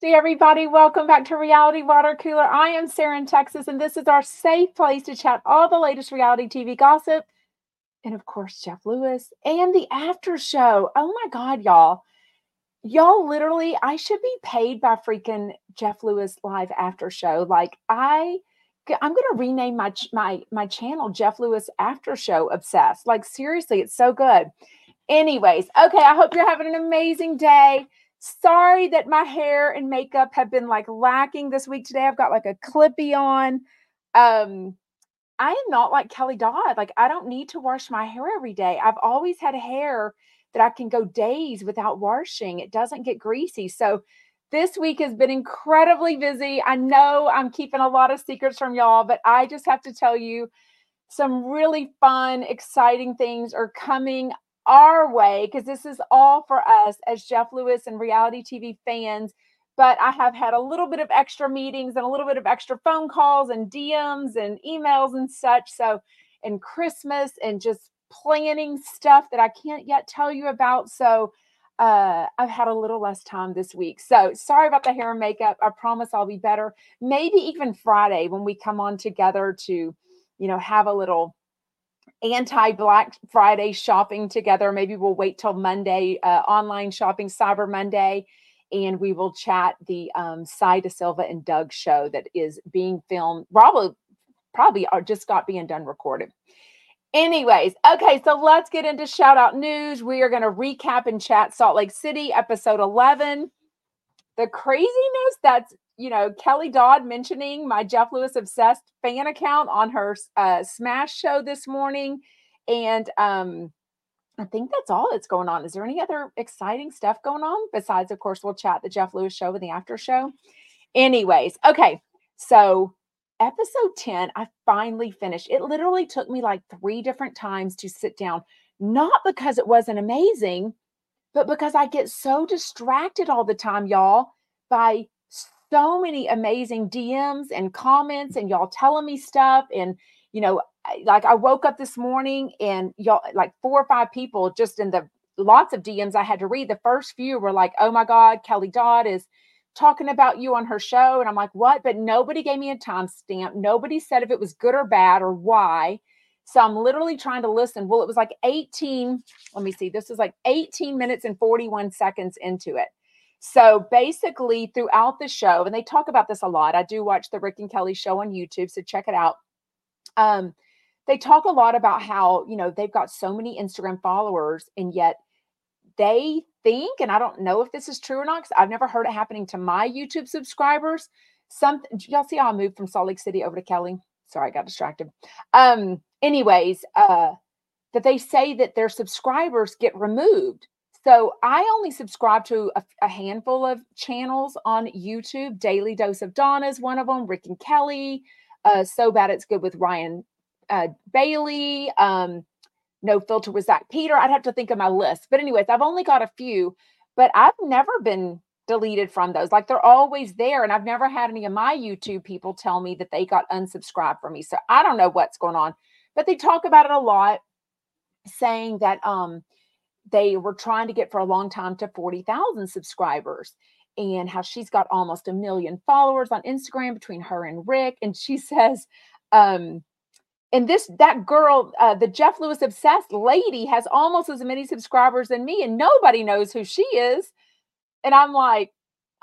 Hey everybody, welcome back to Reality Water Cooler. I am Sarah in Texas, and this is our safe place to chat all the latest reality TV gossip. And of course, Jeff Lewis and the after show. Oh my God, y'all. Y'all literally, I should be paid by freaking Jeff Lewis live after show. Like I I'm gonna rename my my my channel Jeff Lewis After Show Obsessed. Like seriously, it's so good. Anyways, okay, I hope you're having an amazing day. Sorry that my hair and makeup have been like lacking this week today. I've got like a clippy on. Um, I am not like Kelly Dodd. Like, I don't need to wash my hair every day. I've always had hair that I can go days without washing. It doesn't get greasy. So, this week has been incredibly busy. I know I'm keeping a lot of secrets from y'all, but I just have to tell you some really fun, exciting things are coming our way because this is all for us as Jeff Lewis and reality TV fans. But I have had a little bit of extra meetings and a little bit of extra phone calls and DMs and emails and such. So, and Christmas and just planning stuff that I can't yet tell you about. So, uh, I've had a little less time this week. So sorry about the hair and makeup. I promise I'll be better. Maybe even Friday when we come on together to, you know, have a little anti Black Friday shopping together. Maybe we'll wait till Monday, uh, online shopping, Cyber Monday, and we will chat the um, Sai Da Silva and Doug show that is being filmed. Probably, probably uh, just got being done recorded. Anyways, okay, so let's get into shout out news. We are going to recap and chat Salt Lake City, episode 11. The craziness that's you know, Kelly Dodd mentioning my Jeff Lewis obsessed fan account on her uh, Smash show this morning. And um, I think that's all that's going on. Is there any other exciting stuff going on besides, of course, we'll chat the Jeff Lewis show and the after show? Anyways, okay. So, episode 10, I finally finished. It literally took me like three different times to sit down, not because it wasn't amazing, but because I get so distracted all the time, y'all, by so many amazing DMs and comments and y'all telling me stuff. And, you know, like I woke up this morning and y'all, like four or five people just in the lots of DMs I had to read. The first few were like, oh my God, Kelly Dodd is talking about you on her show. And I'm like, what? But nobody gave me a timestamp. Nobody said if it was good or bad or why. So I'm literally trying to listen. Well, it was like 18. Let me see. This was like 18 minutes and 41 seconds into it. So basically, throughout the show, and they talk about this a lot. I do watch the Rick and Kelly show on YouTube, so check it out. Um, they talk a lot about how you know they've got so many Instagram followers, and yet they think, and I don't know if this is true or not, because I've never heard it happening to my YouTube subscribers. Some y'all see how I moved from Salt Lake City over to Kelly. Sorry, I got distracted. Um, anyways, uh, that they say that their subscribers get removed so I only subscribe to a, a, handful of channels on YouTube. Daily Dose of Donna is one of them. Rick and Kelly. Uh, so bad it's good with Ryan uh, Bailey. Um, no filter with Zach Peter. I'd have to think of my list. But anyways, I've only got a few, but I've never been deleted from those. Like they're always there. And I've never had any of my YouTube people tell me that they got unsubscribed from me. So I don't know what's going on. But they talk about it a lot, saying that um they were trying to get for a long time to 40,000 subscribers and how she's got almost a million followers on Instagram between her and Rick. And she says, um, and this that girl, uh, the Jeff Lewis obsessed lady, has almost as many subscribers than me, and nobody knows who she is. And I'm like,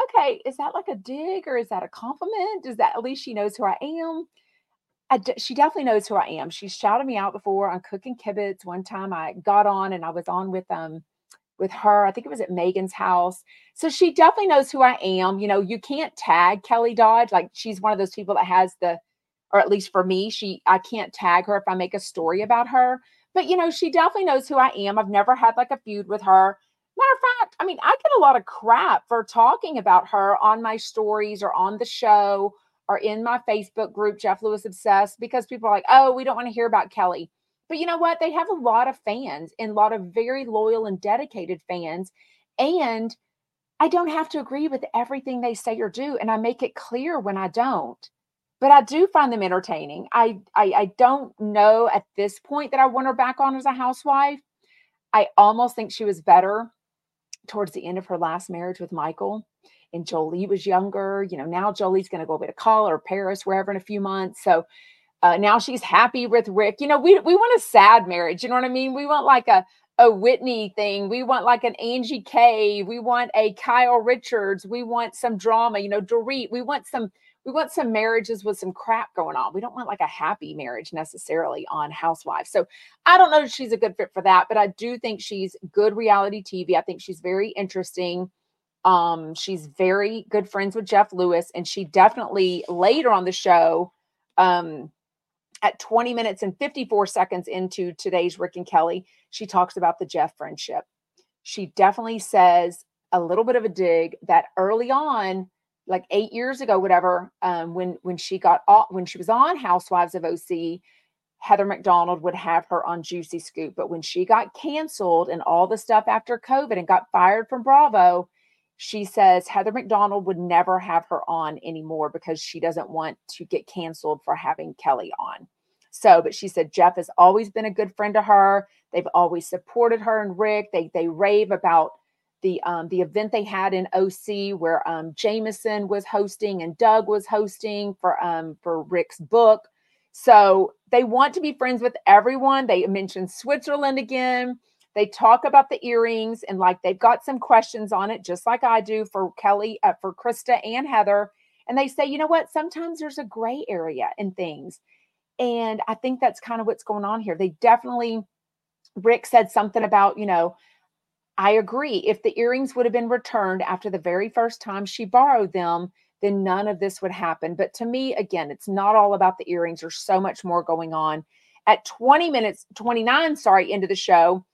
okay, is that like a dig or is that a compliment? Is that at least she knows who I am? She definitely knows who I am. She's shouted me out before on cooking kibitz. One time I got on and I was on with um with her. I think it was at Megan's house. So she definitely knows who I am. You know, you can't tag Kelly Dodd. Like she's one of those people that has the, or at least for me, she I can't tag her if I make a story about her. But you know, she definitely knows who I am. I've never had like a feud with her. Matter of fact, I mean, I get a lot of crap for talking about her on my stories or on the show are in my Facebook group, Jeff Lewis Obsessed, because people are like, oh, we don't want to hear about Kelly. But you know what? They have a lot of fans and a lot of very loyal and dedicated fans. And I don't have to agree with everything they say or do. And I make it clear when I don't. But I do find them entertaining. I, I, I don't know at this point that I want her back on as a housewife. I almost think she was better towards the end of her last marriage with Michael and Jolie was younger. You know, now Jolie's going to go away to college or Paris, wherever in a few months. So uh, now she's happy with Rick. You know, we we want a sad marriage. You know what I mean? We want like a a Whitney thing. We want like an Angie K. We want a Kyle Richards. We want some drama. You know, Dorit. We want some we want some marriages with some crap going on. We don't want like a happy marriage necessarily on Housewives. So I don't know if she's a good fit for that, but I do think she's good reality TV. I think she's very interesting. Um, she's very good friends with Jeff Lewis, and she definitely later on the show, um, at 20 minutes and 54 seconds into today's Rick and Kelly, she talks about the Jeff friendship. She definitely says a little bit of a dig that early on like eight years ago, whatever, um, when when she got off, when she was on Housewives of OC, Heather McDonald would have her on Juicy Scoop. But when she got canceled and all the stuff after COVID and got fired from Bravo, she says Heather McDonald would never have her on anymore because she doesn't want to get canceled for having Kelly on. So, but she said Jeff has always been a good friend to her. They've always supported her and Rick. They they rave about the um, the event they had in OC where um, Jameson was hosting and Doug was hosting for um, for Rick's book. So they want to be friends with everyone. They mentioned Switzerland again. They talk about the earrings and like they've got some questions on it, just like I do for Kelly, uh, for Krista and Heather. And they say, you know what? Sometimes there's a gray area in things. And I think that's kind of what's going on here. They definitely, Rick said something about, you know, I agree. If the earrings would have been returned after the very first time she borrowed them, then none of this would happen. But to me, again, it's not all about the earrings. There's so much more going on. At 20 minutes, 29, sorry, into the show,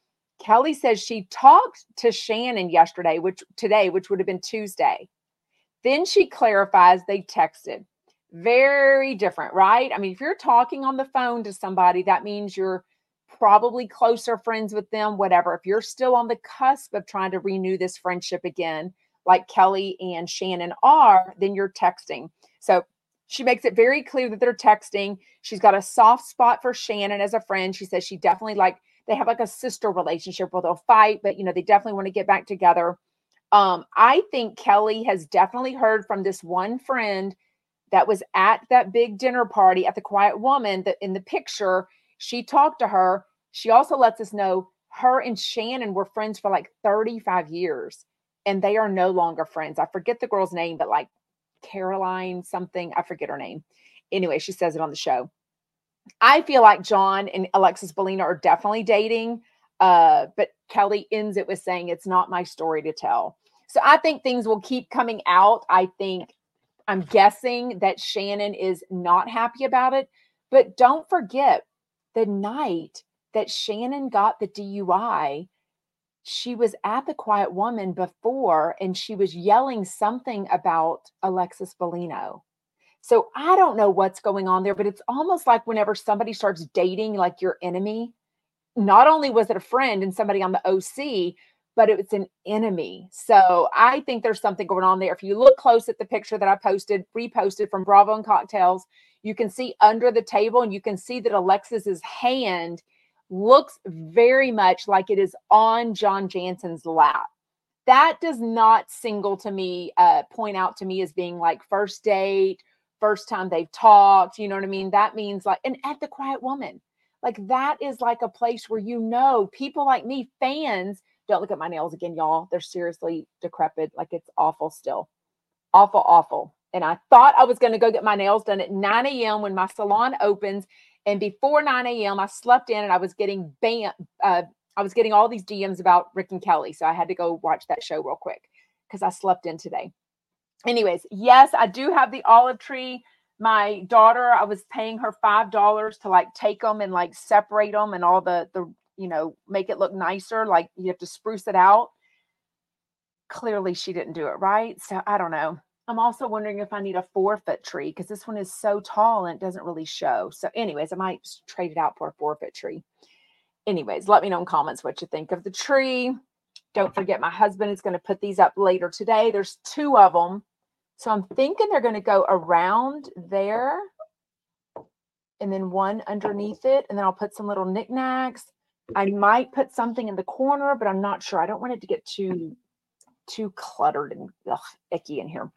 Kelly says she talked to Shannon yesterday, which today, which would have been Tuesday. Then she clarifies they texted. Very different, right? I mean, if you're talking on the phone to somebody, that means you're probably closer friends with them, whatever. If you're still on the cusp of trying to renew this friendship again, like Kelly and Shannon are, then you're texting. So she makes it very clear that they're texting. She's got a soft spot for Shannon as a friend. She says she definitely like they have like a sister relationship where they'll fight, but you know, they definitely want to get back together. Um, I think Kelly has definitely heard from this one friend that was at that big dinner party at the Quiet Woman that in the picture, she talked to her she also lets us know her and Shannon were friends for like 35 years and they are no longer friends. I forget the girl's name, but like Caroline something, I forget her name. Anyway, she says it on the show. I feel like John and Alexis Bellino are definitely dating, uh, but Kelly ends it with saying, It's not my story to tell. So I think things will keep coming out. I think I'm guessing that Shannon is not happy about it. But don't forget the night that Shannon got the DUI, she was at the Quiet Woman before and she was yelling something about Alexis Bellino. So I don't know what's going on there, but it's almost like whenever somebody starts dating like your enemy, not only was it a friend and somebody on the OC, but it's an enemy. So I think there's something going on there. If you look close at the picture that I posted, reposted from Bravo and Cocktails, you can see under the table and you can see that Alexis's hand looks very much like it is on John Janssen's lap. That does not single to me, uh, point out to me as being like first date, first time they've talked. You know what I mean? That means like, and at the Quiet Woman, like that is like a place where you know people like me, fans. Don't look at my nails again, y'all. They're seriously decrepit. Like it's awful still. Awful, awful. And I thought I was going to go get my nails done at 9 a.m. when my salon opens and before 9 a.m., I slept in and I was getting bam, uh, I was getting all these DMs about Rick and Kelly. So I had to go watch that show real quick because I slept in today. Anyways, yes, I do have the olive tree. My daughter, I was paying her five dollars to like take them and like separate them and all the the you know make it look nicer. Like you have to spruce it out. Clearly, she didn't do it right. So I don't know. I'm also wondering if I need a four foot tree because this one is so tall and it doesn't really show. So, anyways, I might trade it out for a four foot tree. Anyways, let me know in comments what you think of the tree. Don't forget, my husband is going to put these up later today. There's two of them. So I'm thinking they're going to go around there and then one underneath it. And then I'll put some little knickknacks. I might put something in the corner, but I'm not sure. I don't want it to get too too cluttered and ugh, icky in here.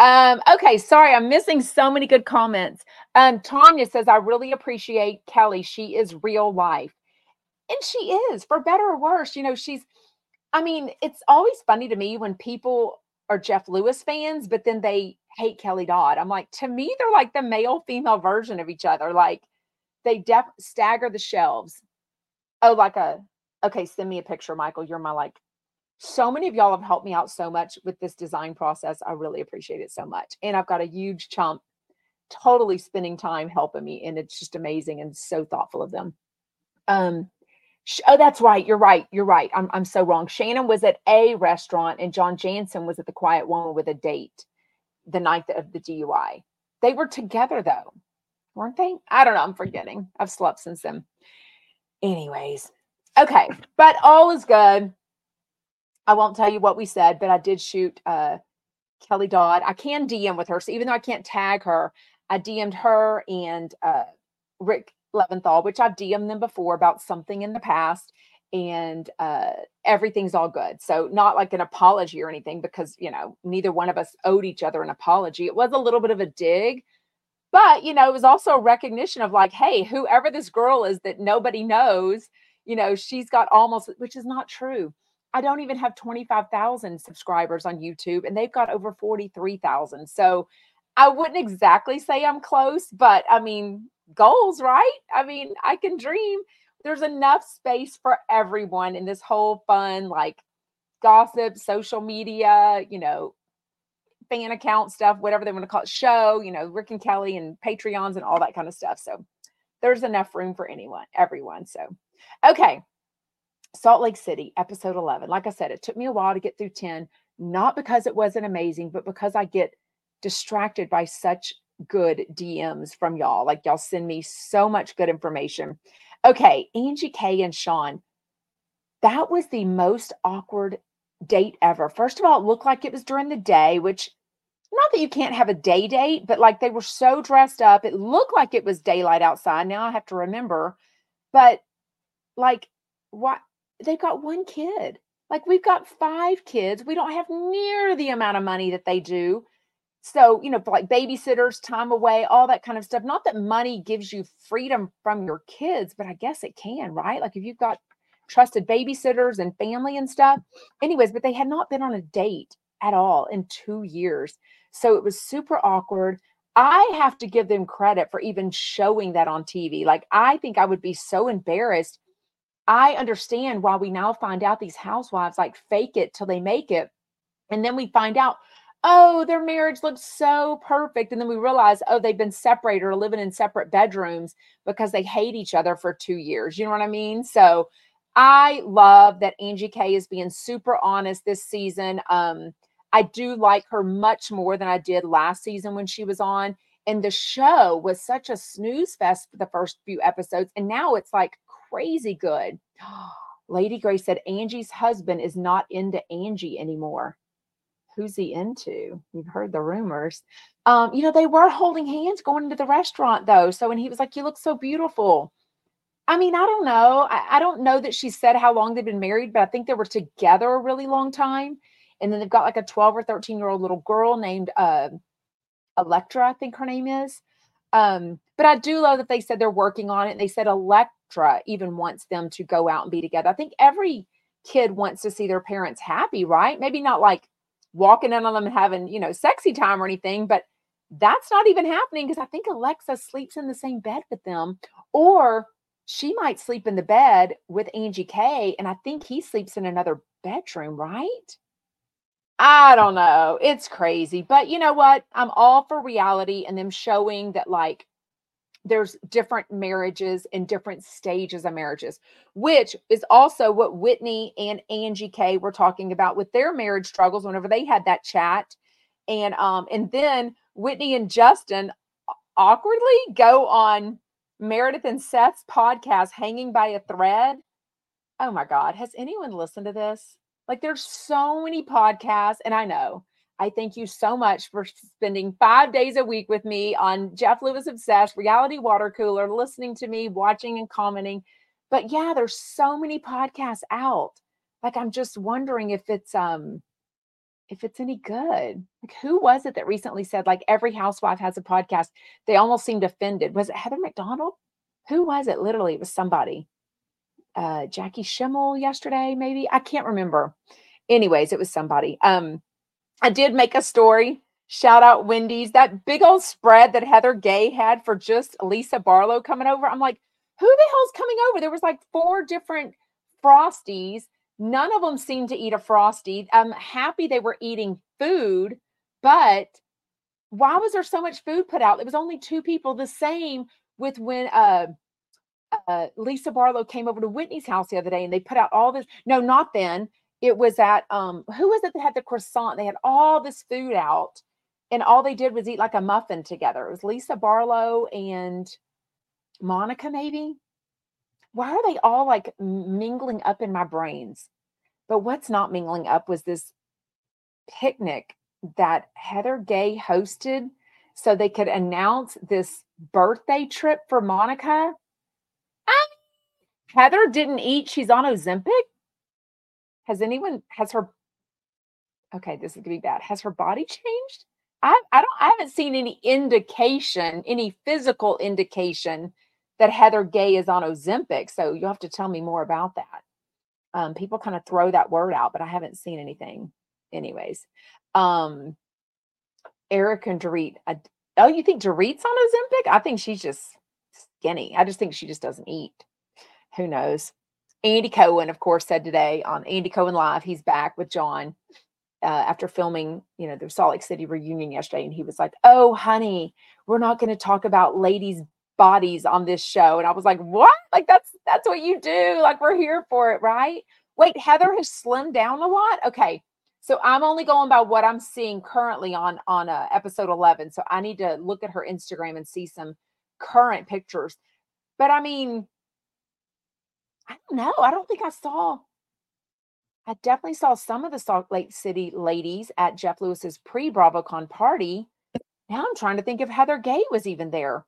Um, okay, sorry, I'm missing so many good comments. Um, Tanya says, I really appreciate Kelly. She is real life. And she is, for better or worse. You know, she's, I mean, it's always funny to me when people are Jeff Lewis fans, but then they hate Kelly Dodd. I'm like, to me, they're like the male female version of each other. Like they def stagger the shelves. Oh, like a okay, send me a picture, Michael. You're my like so many of y'all have helped me out so much with this design process. I really appreciate it so much. And I've got a huge chump totally spending time helping me. And it's just amazing and so thoughtful of them. Um, oh, that's right. You're right. You're right. I'm, I'm so wrong. Shannon was at a restaurant and John Janssen was at the Quiet Woman with a date the night of the DUI. They were together though, weren't they? I don't know. I'm forgetting. I've slept since then. Anyways, okay. But all is good I won't tell you what we said, but I did shoot uh, Kelly Dodd. I can DM with her. So even though I can't tag her, I DM'd her and uh, Rick Leventhal, which I've DM'd them before about something in the past. And uh, everything's all good. So, not like an apology or anything, because, you know, neither one of us owed each other an apology. It was a little bit of a dig, but, you know, it was also a recognition of like, hey, whoever this girl is that nobody knows, you know, she's got almost, which is not true I don't even have 25,000 subscribers on YouTube and they've got over 43,000. So I wouldn't exactly say I'm close, but I mean, goals, right? I mean, I can dream. There's enough space for everyone in this whole fun, like gossip, social media, you know, fan account stuff, whatever they want to call it, show, you know, Rick and Kelly and Patreons and all that kind of stuff. So there's enough room for anyone, everyone. So, okay. Salt Lake City, episode 11. Like I said, it took me a while to get through 10, not because it wasn't amazing, but because I get distracted by such good DMs from y'all. Like y'all send me so much good information. Okay, Angie K and Sean. That was the most awkward date ever. First of all, it looked like it was during the day, which not that you can't have a day date, but like they were so dressed up. It looked like it was daylight outside. Now I have to remember, but like what they've got one kid. Like we've got five kids. We don't have near the amount of money that they do. So, you know, like babysitters, time away, all that kind of stuff. Not that money gives you freedom from your kids, but I guess it can, right? Like if you've got trusted babysitters and family and stuff. Anyways, but they had not been on a date at all in two years. So it was super awkward. I have to give them credit for even showing that on TV. Like, I think I would be so embarrassed I understand why we now find out these housewives like fake it till they make it. And then we find out, oh, their marriage looks so perfect. And then we realize, oh, they've been separated or living in separate bedrooms because they hate each other for two years. You know what I mean? So I love that Angie K is being super honest this season. Um, I do like her much more than I did last season when she was on. And the show was such a snooze fest for the first few episodes. And now it's like crazy good. Lady Grace said Angie's husband is not into Angie anymore. Who's he into? You've heard the rumors. Um, you know, they were holding hands going into the restaurant though. So when he was like, You look so beautiful. I mean, I don't know. I, I don't know that she said how long they've been married, but I think they were together a really long time. And then they've got like a 12 or 13 year old little girl named uh, Electra, I think her name is. Um, but I do love that they said they're working on it. They said Electra even wants them to go out and be together. I think every kid wants to see their parents happy, right? Maybe not like walking in on them having, you know, sexy time or anything, but that's not even happening because I think Alexa sleeps in the same bed with them, or she might sleep in the bed with Angie K, and I think he sleeps in another bedroom, right? I don't know. It's crazy. But you know what? I'm all for reality and them showing that like there's different marriages and different stages of marriages, which is also what Whitney and Angie K were talking about with their marriage struggles whenever they had that chat. And um and then Whitney and Justin awkwardly go on Meredith and Seth's podcast hanging by a thread. Oh my god, has anyone listened to this? Like there's so many podcasts, and I know. I thank you so much for spending five days a week with me on Jeff Lewis Obsessed, Reality Water Cooler, listening to me, watching and commenting. But yeah, there's so many podcasts out. Like I'm just wondering if it's um if it's any good. Like, who was it that recently said, like, every housewife has a podcast? They almost seemed offended. Was it Heather McDonald? Who was it? Literally, it was somebody. Uh, Jackie Schimmel yesterday, maybe. I can't remember. Anyways, it was somebody. Um, I did make a story. Shout out Wendy's. That big old spread that Heather Gay had for just Lisa Barlow coming over. I'm like, who the hell's coming over? There was like four different frosties None of them seemed to eat a frosty. I'm happy they were eating food, but why was there so much food put out? It was only two people. The same with when uh, uh, Lisa Barlow came over to Whitney's house the other day and they put out all this. No, not then. It was at um, who was it that had the croissant? They had all this food out, and all they did was eat like a muffin together. It was Lisa Barlow and Monica, maybe why are they all like mingling up in my brains? But what's not mingling up was this picnic that Heather Gay hosted so they could announce this birthday trip for Monica. Ah, Heather didn't eat. She's on Ozempic. Has anyone has her okay, this is gonna be bad. Has her body changed? I I don't I haven't seen any indication, any physical indication that Heather Gay is on Ozempic. So you'll have to tell me more about that. Um, people kind of throw that word out, but I haven't seen anything. Anyways, um, Eric and Dorit. I, oh, you think Dorit's on Ozempic? I think she's just skinny. I just think she just doesn't eat. Who knows? Andy Cohen, of course, said today on Andy Cohen Live, he's back with John uh, after filming, you know, the Salt Lake City reunion yesterday, and he was like, "Oh, honey, we're not going to talk about ladies' bodies on this show. And I was like, what? Like that's that's what you do. Like we're here for it, right? Wait, Heather has slimmed down a lot. Okay. So I'm only going by what I'm seeing currently on on uh, episode 11. So I need to look at her Instagram and see some current pictures. But I mean, I don't know. I don't think I saw. I definitely saw some of the Salt Lake City ladies at Jeff Lewis's pre BravoCon party. Now I'm trying to think if Heather Gay was even there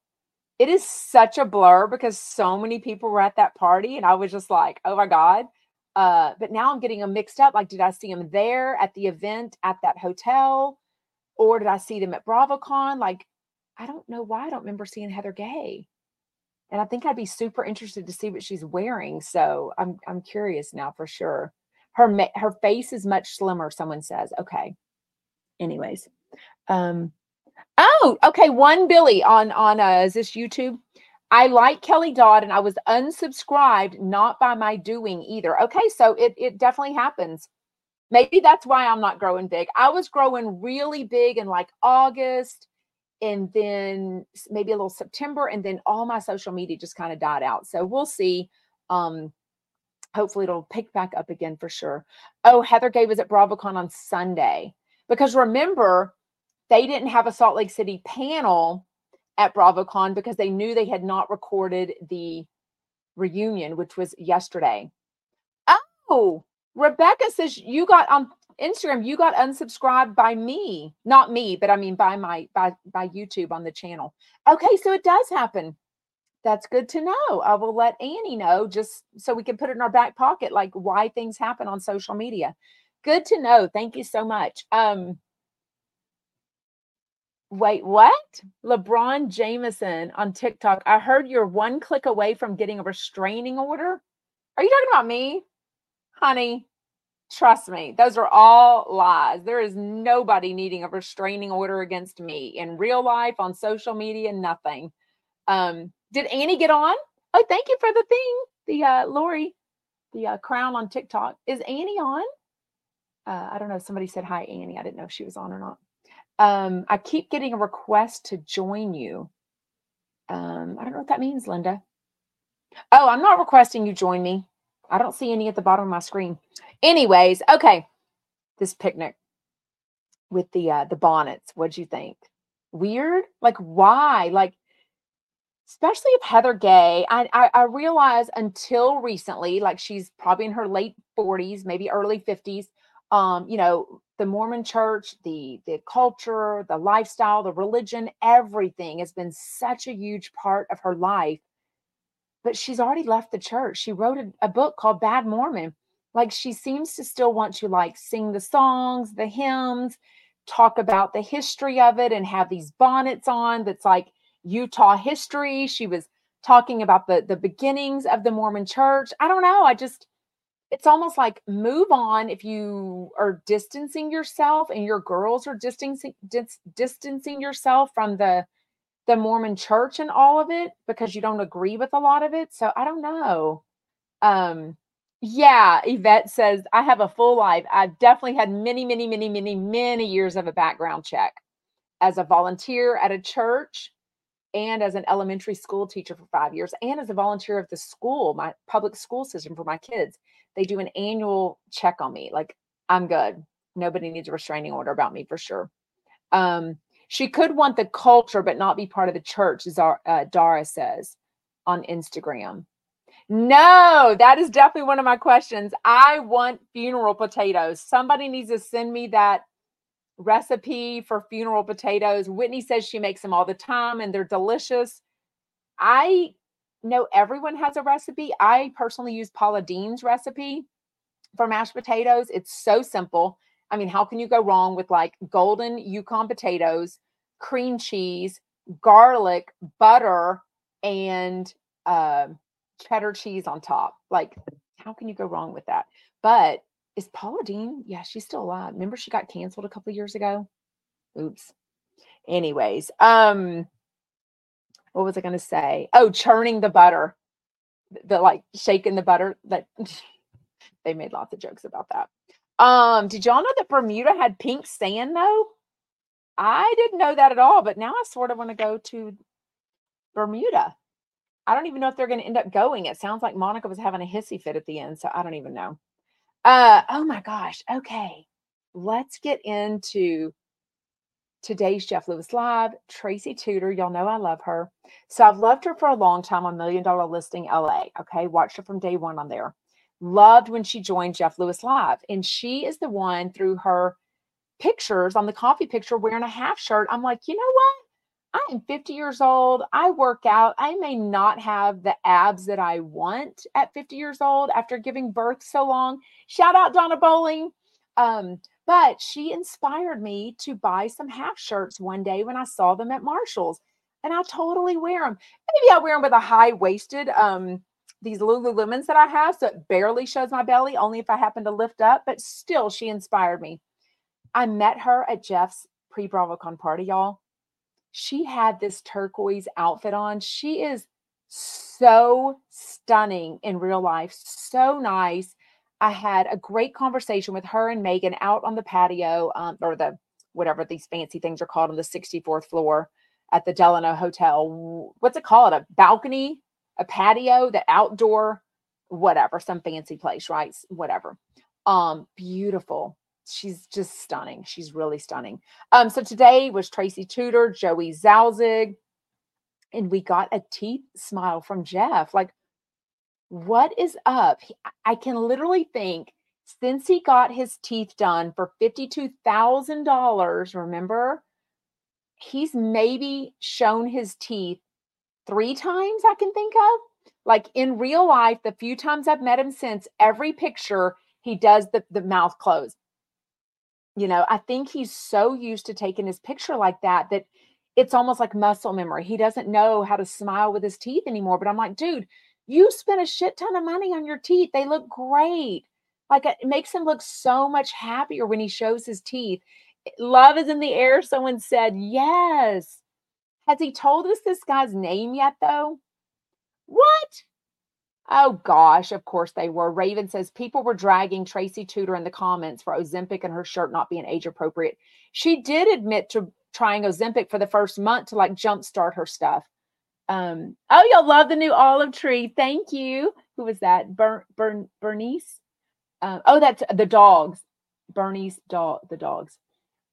it is such a blur because so many people were at that party and I was just like, oh my God. Uh, but now I'm getting them mixed up. Like, did I see them there at the event at that hotel? Or did I see them at BravoCon? Like, I don't know why I don't remember seeing Heather Gay. And I think I'd be super interested to see what she's wearing. So I'm I'm curious now for sure. Her her face is much slimmer, someone says. Okay. Anyways. Um, Oh, okay. One Billy on on uh, is this YouTube? I like Kelly Dodd and I was unsubscribed, not by my doing either. Okay, so it it definitely happens. Maybe that's why I'm not growing big. I was growing really big in like August and then maybe a little September and then all my social media just kind of died out. So we'll see. Um hopefully it'll pick back up again for sure. Oh, Heather Gay was at BravoCon on Sunday. Because remember, they didn't have a Salt Lake City panel at BravoCon because they knew they had not recorded the reunion, which was yesterday. Oh, Rebecca says you got on Instagram, you got unsubscribed by me. Not me, but I mean by my by by YouTube on the channel. Okay, so it does happen. That's good to know. I will let Annie know just so we can put it in our back pocket, like why things happen on social media. Good to know. Thank you so much. Um, Wait, what? LeBron Jameson on TikTok. I heard you're one click away from getting a restraining order. Are you talking about me? Honey, trust me, those are all lies. There is nobody needing a restraining order against me in real life, on social media, nothing. Um, did Annie get on? Oh, thank you for the thing. The uh Lori, the uh, crown on TikTok. Is Annie on? Uh, I don't know. Somebody said hi, Annie. I didn't know if she was on or not. Um, I keep getting a request to join you. Um, I don't know what that means, Linda. Oh, I'm not requesting you join me. I don't see any at the bottom of my screen. Anyways, okay. This picnic with the uh the bonnets. What'd you think? Weird? Like why? Like especially if Heather Gay, I, I, I realize until recently, like she's probably in her late 40s, maybe early 50s. Um, you know, the Mormon church, the the culture, the lifestyle, the religion, everything has been such a huge part of her life. But she's already left the church. She wrote a, a book called Bad Mormon. like she seems to still want to like sing the songs, the hymns, talk about the history of it and have these bonnets on that's like Utah history. She was talking about the the beginnings of the Mormon church. I don't know. I just it's almost like move on if you are distancing yourself and your girls are distancing dis, distancing yourself from the the Mormon church and all of it because you don't agree with a lot of it. So I don't know. Um yeah, Yvette says I have a full life. I've definitely had many, many, many, many, many years of a background check as a volunteer at a church and as an elementary school teacher for five years and as a volunteer of the school, my public school system for my kids. They do an annual check on me. Like, I'm good. Nobody needs a restraining order about me for sure. Um, she could want the culture, but not be part of the church, as uh, Dara says on Instagram. No, that is definitely one of my questions. I want funeral potatoes. Somebody needs to send me that recipe for funeral potatoes. Whitney says she makes them all the time and they're delicious. I know everyone has a recipe. I personally use Paula Deen's recipe for mashed potatoes. It's so simple. I mean, how can you go wrong with like golden Yukon potatoes, cream cheese, garlic, butter, and uh, cheddar cheese on top? Like, how can you go wrong with that? But is Paula Deen? Yeah, she's still alive. Remember she got canceled a couple years ago? Oops. Anyways, um, what was I going to say? Oh, churning the butter, the like shaking the butter. That they made lots of jokes about that. Um, did y'all know that Bermuda had pink sand though? I didn't know that at all, but now I sort of want to go to Bermuda. I don't even know if they're going to end up going. It sounds like Monica was having a hissy fit at the end, so I don't even know. Uh, oh my gosh. Okay. Let's get into today's Jeff Lewis Live. Tracy Tutor, y'all know I love her. So I've loved her for a long time on Million Dollar Listing LA. Okay. Watched her from day one on there. Loved when she joined Jeff Lewis Live. And she is the one through her pictures on the coffee picture wearing a half shirt. I'm like, you know what? I am 50 years old. I work out. I may not have the abs that I want at 50 years old after giving birth so long. Shout out Donna Bowling. Um, but she inspired me to buy some half shirts one day when I saw them at Marshall's. And I totally wear them. Maybe I wear them with a high waisted, um, these Lululemons that I have. So it barely shows my belly, only if I happen to lift up. But still, she inspired me. I met her at Jeff's pre BravoCon party, y'all she had this turquoise outfit on. She is so stunning in real life, so nice. I had a great conversation with her and Megan out on the patio um, or the whatever these fancy things are called on the 64th floor at the Delano Hotel. What's it called? A balcony, a patio, the outdoor, whatever, some fancy place, right? Whatever. Um, beautiful she's just stunning. She's really stunning. Um, so today was Tracy Tutor, Joey Zauzig, and we got a teeth smile from Jeff. Like, what is up? He, I can literally think since he got his teeth done for $52,000, remember? He's maybe shown his teeth three times I can think of. Like in real life, the few times I've met him since, every picture he does the, the mouth closed you know, I think he's so used to taking his picture like that that it's almost like muscle memory. He doesn't know how to smile with his teeth anymore. But I'm like, dude, you spent a shit ton of money on your teeth. They look great. Like it makes him look so much happier when he shows his teeth. Love is in the air. Someone said, yes. Has he told us this guy's name yet, though? What? Oh gosh, of course they were. Raven says people were dragging Tracy Tutor in the comments for Ozempic and her shirt not being age appropriate. She did admit to trying Ozempic for the first month to like jumpstart her stuff. Um, oh, y'all love the new olive tree. Thank you. Who was that? Bern, Bern, Bernice. Uh, oh, that's the dogs. Bernie's dog. The dogs.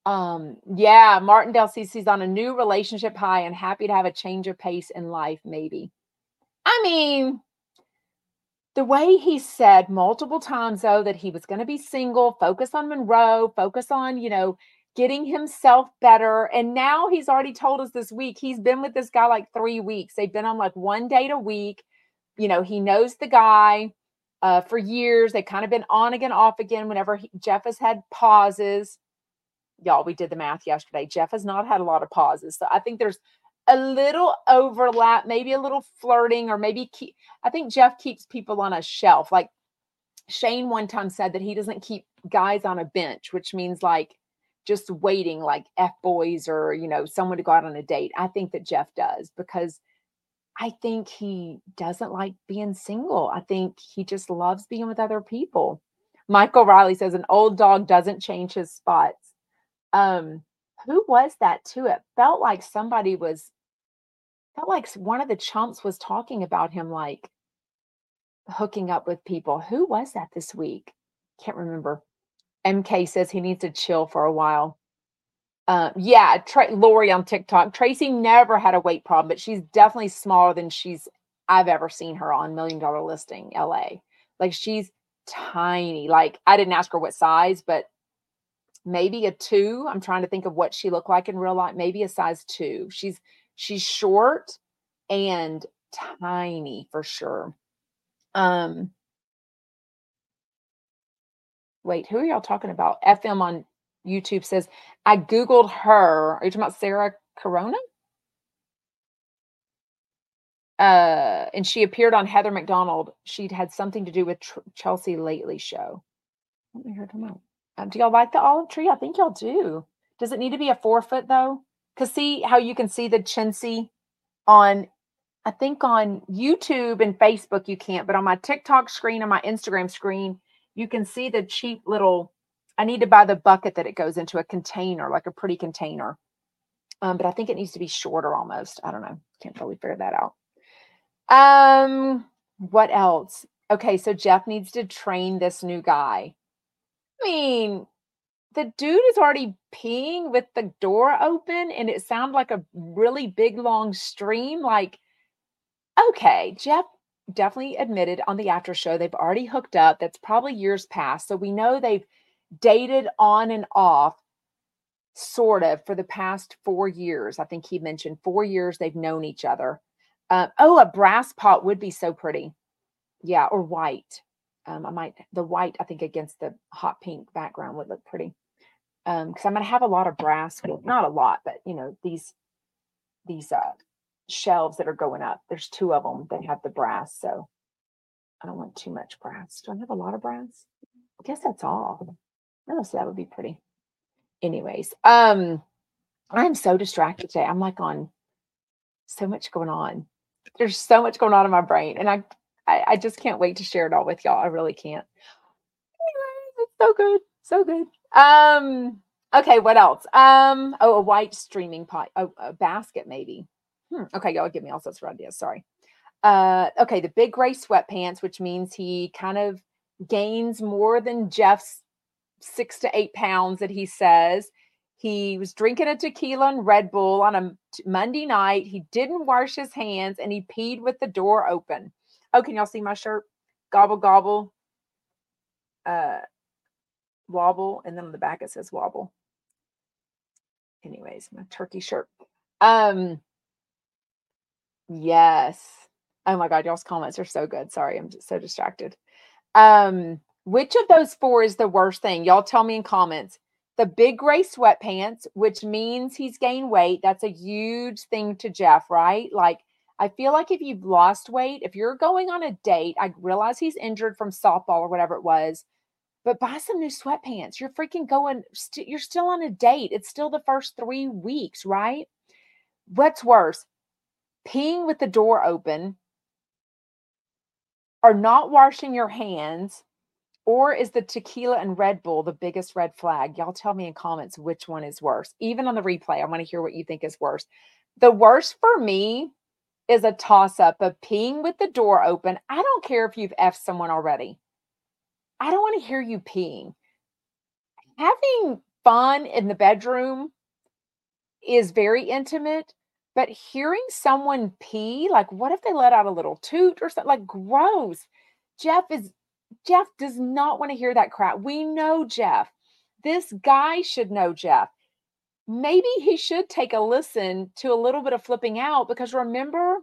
Um, yeah, Martindale CC's on a new relationship high and happy to have a change of pace in life. Maybe. I mean, the way he said multiple times though that he was going to be single focus on monroe focus on you know getting himself better and now he's already told us this week he's been with this guy like three weeks they've been on like one date a week you know he knows the guy uh, for years. They've kind of been on again, off again whenever he, Jeff has had pauses. Y'all, we did the math yesterday. Jeff has not had a lot of pauses. So I think there's a little overlap, maybe a little flirting, or maybe keep, I think Jeff keeps people on a shelf. Like Shane one time said that he doesn't keep guys on a bench, which means like just waiting, like F boys or, you know, someone to go out on a date. I think that Jeff does because I think he doesn't like being single. I think he just loves being with other people. Michael Riley says an old dog doesn't change his spots. Um, who was that too? It felt like somebody was felt like one of the chumps was talking about him like hooking up with people. Who was that this week? Can't remember. MK says he needs to chill for a while. Uh, yeah, Tra- Lori on TikTok. Tracy never had a weight problem, but she's definitely smaller than she's I've ever seen her on Million Dollar Listing LA. Like she's tiny. Like I didn't ask her what size, but maybe a two. I'm trying to think of what she looked like in real life. Maybe a size two. She's she's short and tiny for sure. Um wait, who are y'all talking about? FM on YouTube says, I Googled her. Are you talking about Sarah Corona? Uh, and she appeared on Heather McDonald. She'd had something to do with Tr- Chelsea Lately show. Let me hear them out. Uh, do y'all like the olive tree? I think y'all do. Does it need to be a four foot though? Because see how you can see the chintzy on, I think on YouTube and Facebook you can't, but on my TikTok screen and my Instagram screen, you can see the cheap little I need to buy the bucket that it goes into a container, like a pretty container. Um, but I think it needs to be shorter almost. I don't know. Can't really figure that out. Um, what else? Okay, so Jeff needs to train this new guy. I mean, the dude is already peeing with the door open and it sounded like a really big long stream. Like, okay, Jeff definitely admitted on the after show they've already hooked up. That's probably years past. So we know they've dated on and off sort of for the past four years. I think he mentioned four years they've known each other. Uh, oh, a brass pot would be so pretty. Yeah, or white. Um, I might the white I think against the hot pink background would look pretty. Um, because I'm gonna have a lot of brass. Well, not a lot, but you know these these uh shelves that are going up. There's two of them that have the brass, so I don't want too much brass. Do I have a lot of brass? I guess that's all. Oh, so that would be pretty. Anyways, um, I'm so distracted today. I'm like on so much going on. There's so much going on in my brain, and I, I, I just can't wait to share it all with y'all. I really can't. Anyways, it's so good, so good. Um, okay, what else? Um, oh, a white streaming pot, oh, a basket maybe. Hmm. Okay, y'all give me all sorts of ideas. Sorry. Uh, okay, the big gray sweatpants, which means he kind of gains more than Jeff's six to eight pounds that he says. He was drinking a tequila and Red Bull on a Monday night. He didn't wash his hands and he peed with the door open. Oh, can y'all see my shirt? Gobble, gobble, uh, wobble. And then on the back it says wobble. Anyways, my turkey shirt. Um, yes. Oh my God, y'all's comments are so good. Sorry, I'm just so distracted. Um, which of those four is the worst thing? Y'all tell me in comments. The big gray sweatpants, which means he's gained weight. That's a huge thing to Jeff, right? Like, I feel like if you've lost weight, if you're going on a date, I realize he's injured from softball or whatever it was, but buy some new sweatpants. You're freaking going, you st- you're still on a date. It's still the first three weeks, right? What's worse, peeing with the door open or not washing your hands or is the tequila and Red Bull the biggest red flag? Y'all tell me in comments which one is worse. Even on the replay, I want to hear what you think is worse. The worst for me is a toss up of peeing with the door open. I don't care if you've F someone already. I don't want to hear you peeing. Having fun in the bedroom is very intimate, but hearing someone pee, like what if they let out a little toot or something like gross? Jeff is Jeff does not want to hear that crap. We know Jeff. This guy should know Jeff. Maybe he should take a listen to a little bit of flipping out because remember,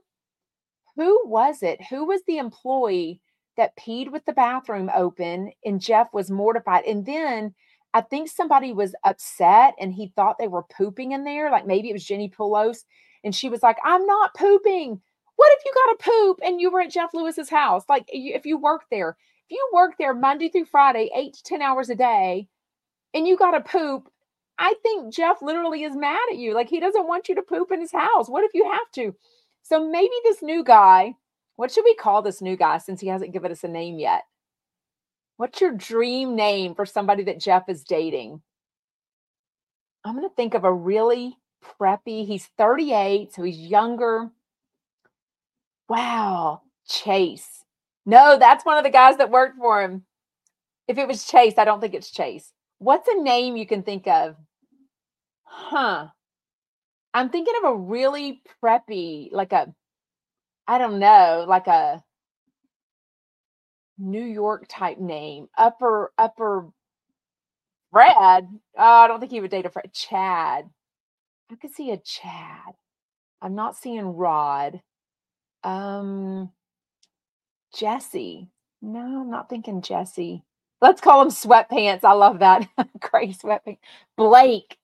who was it? Who was the employee that peed with the bathroom open, and Jeff was mortified. And then I think somebody was upset and he thought they were pooping in there. Like maybe it was Jenni Pulos. And she was like, I'm not pooping. What if you got to poop and you were at Jeff Lewis's house? Like if you work there, if you work there Monday through Friday, eight to 10 hours a day, and you got to poop, I think Jeff literally is mad at you. Like he doesn't want you to poop in his house. What if you have to? So maybe this new guy, what should we call this new guy since he hasn't given us a name yet? What's your dream name for somebody that Jeff is dating? I'm going to think of a really preppy. He's 38, so he's younger. Wow, Chase. No, that's one of the guys that worked for him. If it was Chase, I don't think it's Chase. What's a name you can think of? Huh. I'm thinking of a really preppy, like a, I don't know, like a New York type name. Upper, upper Brad. Oh, I don't think he would date a Fred. Chad. I could see a Chad. I'm not seeing Rod. Um, Jesse. No, I'm not thinking Jesse. Let's call him sweatpants. I love that. Gray sweatpants. Blake.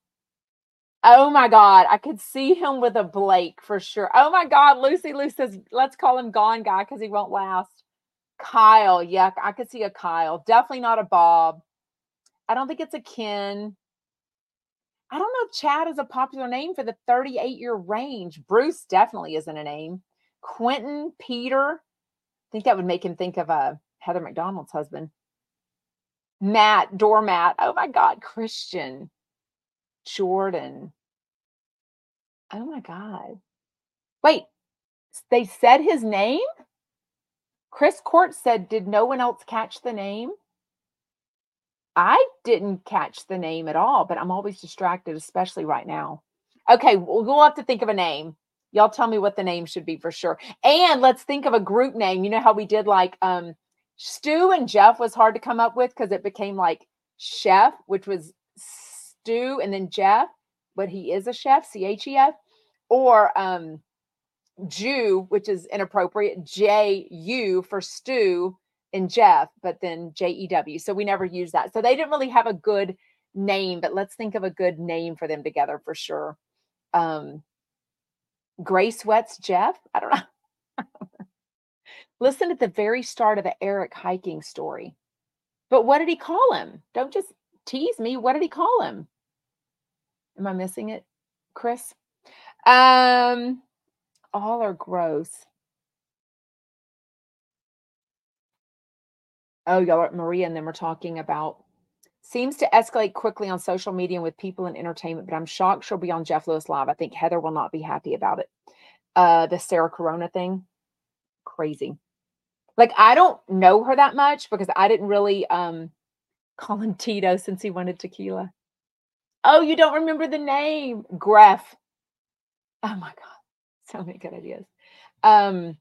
Oh my God. I could see him with a Blake for sure. Oh my God. Lucy Lou says, let's call him Gone Guy because he won't last. Kyle. Yeah, I could see a Kyle. Definitely not a Bob. I don't think it's a Ken. I don't know if Chad is a popular name for the 38 year range. Bruce definitely isn't a name. Quentin, Peter. I think that would make him think of a Heather McDonald's husband. Matt, doormat. Oh my God, Christian, Jordan. Oh my God. Wait, they said his name? Chris Court said, Did no one else catch the name? I didn't catch the name at all, but I'm always distracted, especially right now. Okay, we'll have to think of a name. Y'all tell me what the name should be for sure. And let's think of a group name. You know how we did like um Stu and Jeff was hard to come up with because it became like chef, which was Stu and then Jeff, but he is a chef, C H E F, or um Jew, which is inappropriate, J U for Stu and Jeff, but then J E W. So we never use that. So they didn't really have a good name, but let's think of a good name for them together for sure. Um, Gray Sweats Jeff. I don't know. Listen at the very start of the Eric hiking story. But what did he call him? Don't just tease me. What did he call him? Am I missing it, Chris? Um, all are gross. Oh, y'all, are, Maria and them are talking about seems to escalate quickly on social media and with people in entertainment, but I'm shocked she'll be on Jeff Lewis Live. I think Heather will not be happy about it. Uh, the Sarah Colonna thing, crazy. Like I don't know her that much because I didn't really um call him Tito since he wanted tequila. Oh, you don't remember the name? Gref. Oh my God so many good ideas. Um,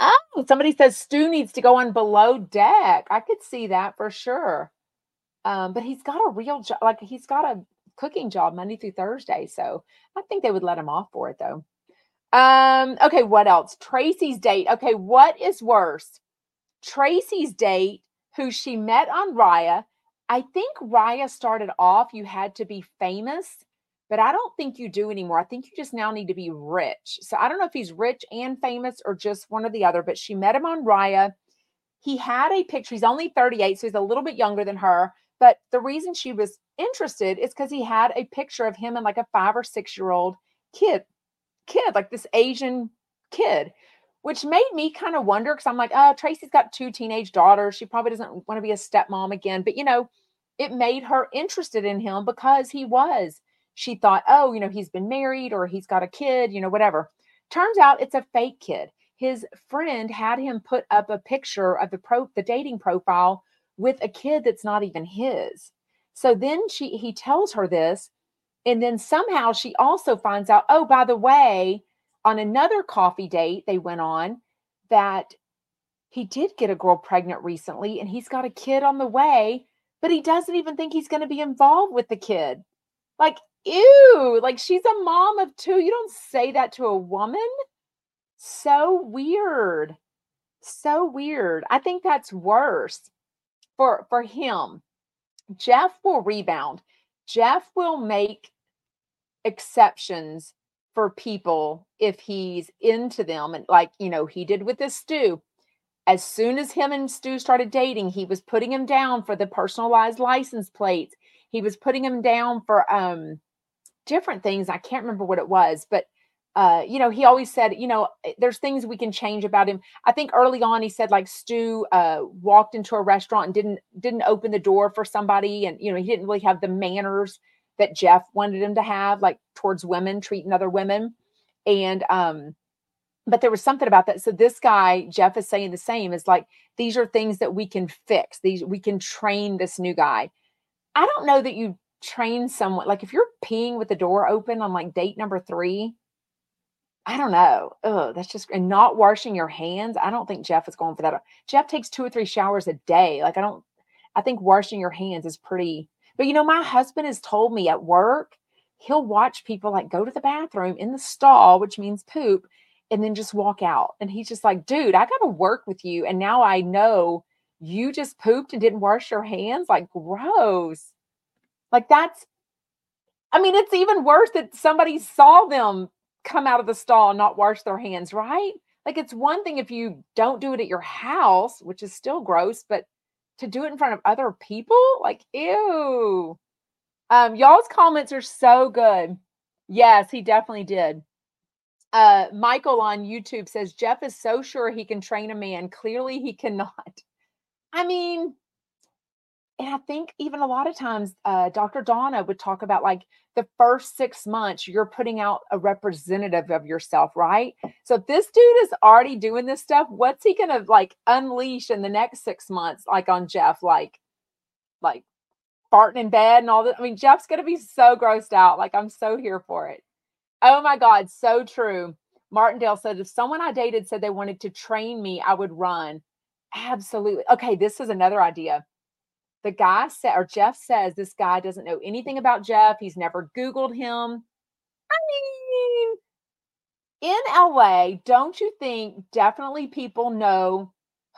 oh, somebody says Stu needs to go on below deck. I could see that for sure. Um, but he's got a real job, like he's got a cooking job Monday through Thursday. So I think they would let him off for it though. Um, okay, what else? Tracy's date. Okay, what is worse? Tracy's date, who she met on Raya. I think Raya started off, you had to be famous but I don't think you do anymore. I think you just now need to be rich. So I don't know if he's rich and famous or just one or the other, but she met him on Raya. He had a picture. He's only 38, so he's a little bit younger than her. But the reason she was interested is because he had a picture of him and like a five or six year old kid, kid, like this Asian kid, which made me kind of wonder because I'm like, oh, Tracy's got two teenage daughters. She probably doesn't want to be a stepmom again. But, you know, it made her interested in him because he was she thought, oh, you know, he's been married or he's got a kid, you know, whatever. Turns out it's a fake kid. His friend had him put up a picture of the pro the dating profile with a kid that's not even his. So then she he tells her this and then somehow she also finds out, oh, by the way, on another coffee date they went on that he did get a girl pregnant recently and he's got a kid on the way, but he doesn't even think he's going to be involved with the kid. Like ew, like she's a mom of two. You don't say that to a woman. So weird. So weird. I think that's worse for for him. Jeff will rebound. Jeff will make exceptions for people if he's into them and like, you know, he did with this Stu. As soon as him and Stu started dating, he was putting him down for the personalized license plates. He was putting him down for um different things. I can't remember what it was, but uh, you know, he always said, you know, eh, there's things we can change about him. I think early on he said like Stu uh, walked into a restaurant and didn't didn't open the door for somebody, and you know he didn't really have the manners that Jeff wanted him to have, like towards women, treating other women, and um, but there was something about that. So this guy Jeff is saying the same. Is like these are things that we can fix. These we can train this new guy. I don't know that you train someone like if you're peeing with the door open on like date number three I don't know. Oh, that's just and not washing your hands. I don't think Jeff is going for that. Jeff takes two or three showers a day. Like I don't I think washing your hands is pretty but you know, my husband has told me at work, he'll watch people like go to the bathroom in the stall, which means poop, and then just walk out. And he's just like, dude, I gotta work with you. And now I know you just pooped and didn't wash your hands. Like gross. Like that's I mean, it's even worse that somebody saw them come out of the stall and not wash their hands, right? Like it's one thing if you don't do it at your house, which is still gross, but to do it in front of other people, like ew. Um, y'all's comments are so good. Yes, he definitely did. Uh, Michael on YouTube says Jeff is so sure he can train a man. Clearly, he cannot. I mean, and I think even a lot of times, uh, Dr. Donna would talk about like the first six months, you're putting out a representative of yourself, right? So if this dude is already doing this stuff, what's he gonna like unleash in the next six months, like on Jeff, like, like farting in bed and all that? I mean, Jeff's gonna be so grossed out. Like, I'm so here for it. Oh my God, so true. Martindale said, if someone I dated said they wanted to train me, I would run. Absolutely. Okay, this is another idea the guy said, or Jeff says, this guy doesn't know anything about Jeff. He's never Googled him. I mean, in LA, don't you think definitely people know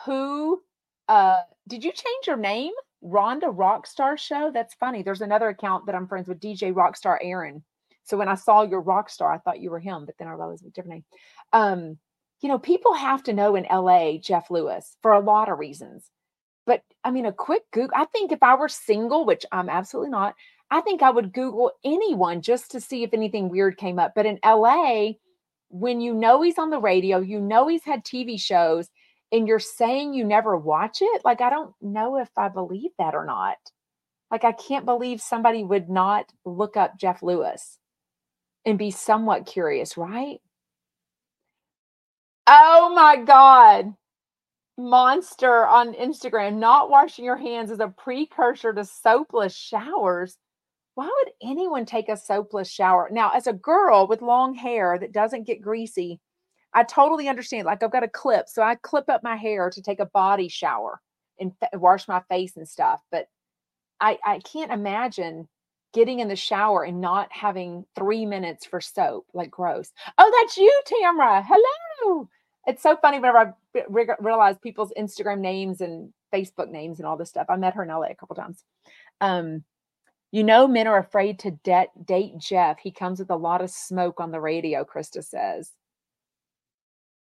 who? Uh, did you change your name? Rhonda Rockstar Show? That's funny. There's another account that I'm friends with, DJ Rockstar Aaron. So when I saw your Rockstar, I thought you were him, but then I realized it was a different name. Um, you know, people have to know in LA Jeff Lewis for a lot of reasons. But I mean, a quick Google, I think if I were single, which I'm absolutely not, I think I would Google anyone just to see if anything weird came up. But in LA, when you know he's on the radio, you know he's had TV shows, and you're saying you never watch it, like I don't know if I believe that or not. Like I can't believe somebody would not look up Jeff Lewis and be somewhat curious, right? Oh my God monster on Instagram, not washing your hands is a precursor to soapless showers. Why would anyone take a soapless shower? Now, as a girl with long hair that doesn't get greasy, I totally understand. Like I've got a clip, so I clip up my hair to take a body shower and wash my face and stuff. But I I can't imagine getting in the shower and not having three minutes for soap. Like gross. Oh, that's you, Tamara. Hello it's so funny whenever I re- realize people's Instagram names and Facebook names and all this stuff. I met her in LA a couple times. Um, you know, men are afraid to de- date Jeff. He comes with a lot of smoke on the radio, Krista says.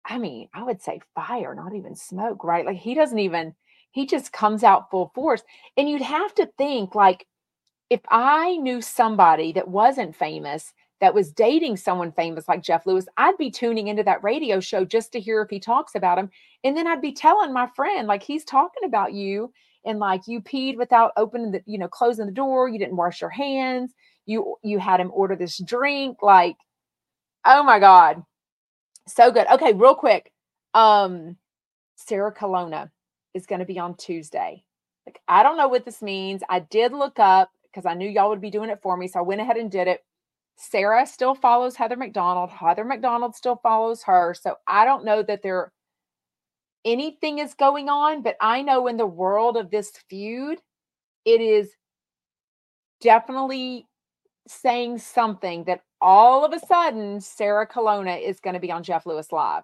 I mean, I would say fire, not even smoke, right? Like he doesn't even, he just comes out full force. And you'd have to think, like, if I knew somebody that wasn't famous that was dating someone famous like Jeff Lewis, I'd be tuning into that radio show just to hear if he talks about him. And then I'd be telling my friend, like, he's talking about you and like you peed without opening the, you know, closing the door, you didn't wash your hands, you you had him order this drink, like, oh my God. So good. Okay, real quick. Um, Sarah Colonna is going to be on Tuesday. Like, I don't know what this means. I did look up because I knew y'all would be doing it for me. So I went ahead and did it. Sarah still follows Heather McDonald. Heather McDonald still follows her. So I don't know that there anything is going on, but I know in the world of this feud, it is definitely saying something that all of a sudden Sarah Colonna is going to be on Jeff Lewis Live.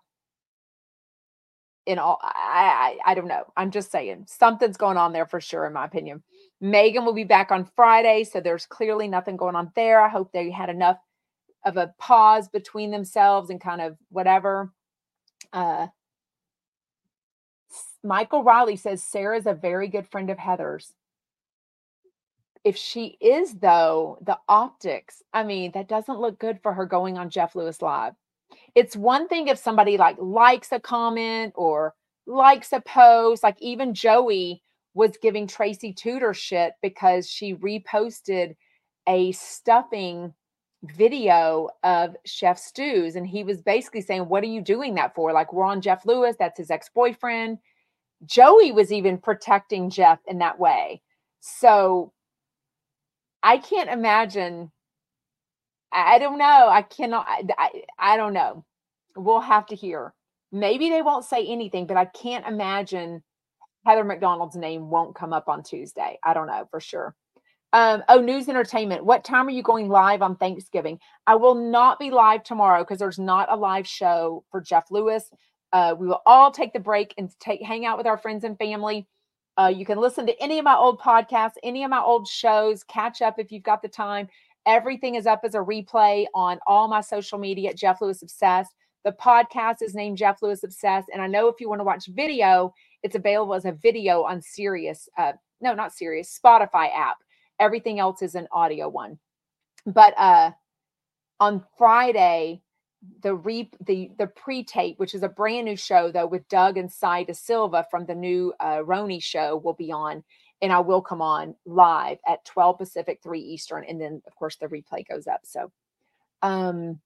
in all I, I I don't know. I'm just saying something's going on there for sure, in my opinion. Megan will be back on Friday, so there's clearly nothing going on there. I hope they had enough of a pause between themselves and kind of whatever. Uh, Michael Riley says Sarah's a very good friend of Heather's. If she is, though, the optics, I mean, that doesn't look good for her going on Jeff Lewis Live. It's one thing if somebody like likes a comment or likes a post, like even Joey was giving Tracy Tutor shit because she reposted a stuffing video of Chef Stu's. And he was basically saying, What are you doing that for? Like, we're on Jeff Lewis, that's his ex boyfriend. Joey was even protecting Jeff in that way. So I can't imagine. I don't know. I cannot. I, I, I don't know. We'll have to hear. Maybe they won't say anything, but I can't imagine Heather McDonald's name won't come up on Tuesday. I don't know for sure. Um, oh, news entertainment. What time are you going live on Thanksgiving? I will not be live tomorrow because there's not a live show for Jeff Lewis. Uh, we will all take the break and take hang out with our friends and family. Uh, you can listen to any of my old podcasts, any of my old shows, catch up if you've got the time. Everything is up as a replay on all my social media at Jeff Lewis Obsessed. The podcast is named Jeff Lewis Obsessed. And I know if you want to watch video, it's available as a video on Sirius. Uh, no, not Sirius, Spotify app. Everything else is an audio one. But uh, on Friday, the re the the pre-tape, which is a brand new show though, with Doug and Sai De Silva from the new uh, RHONY show, will be on, and I will come on live at 12 Pacific, 3 Eastern, and then of course the replay goes up. So, um,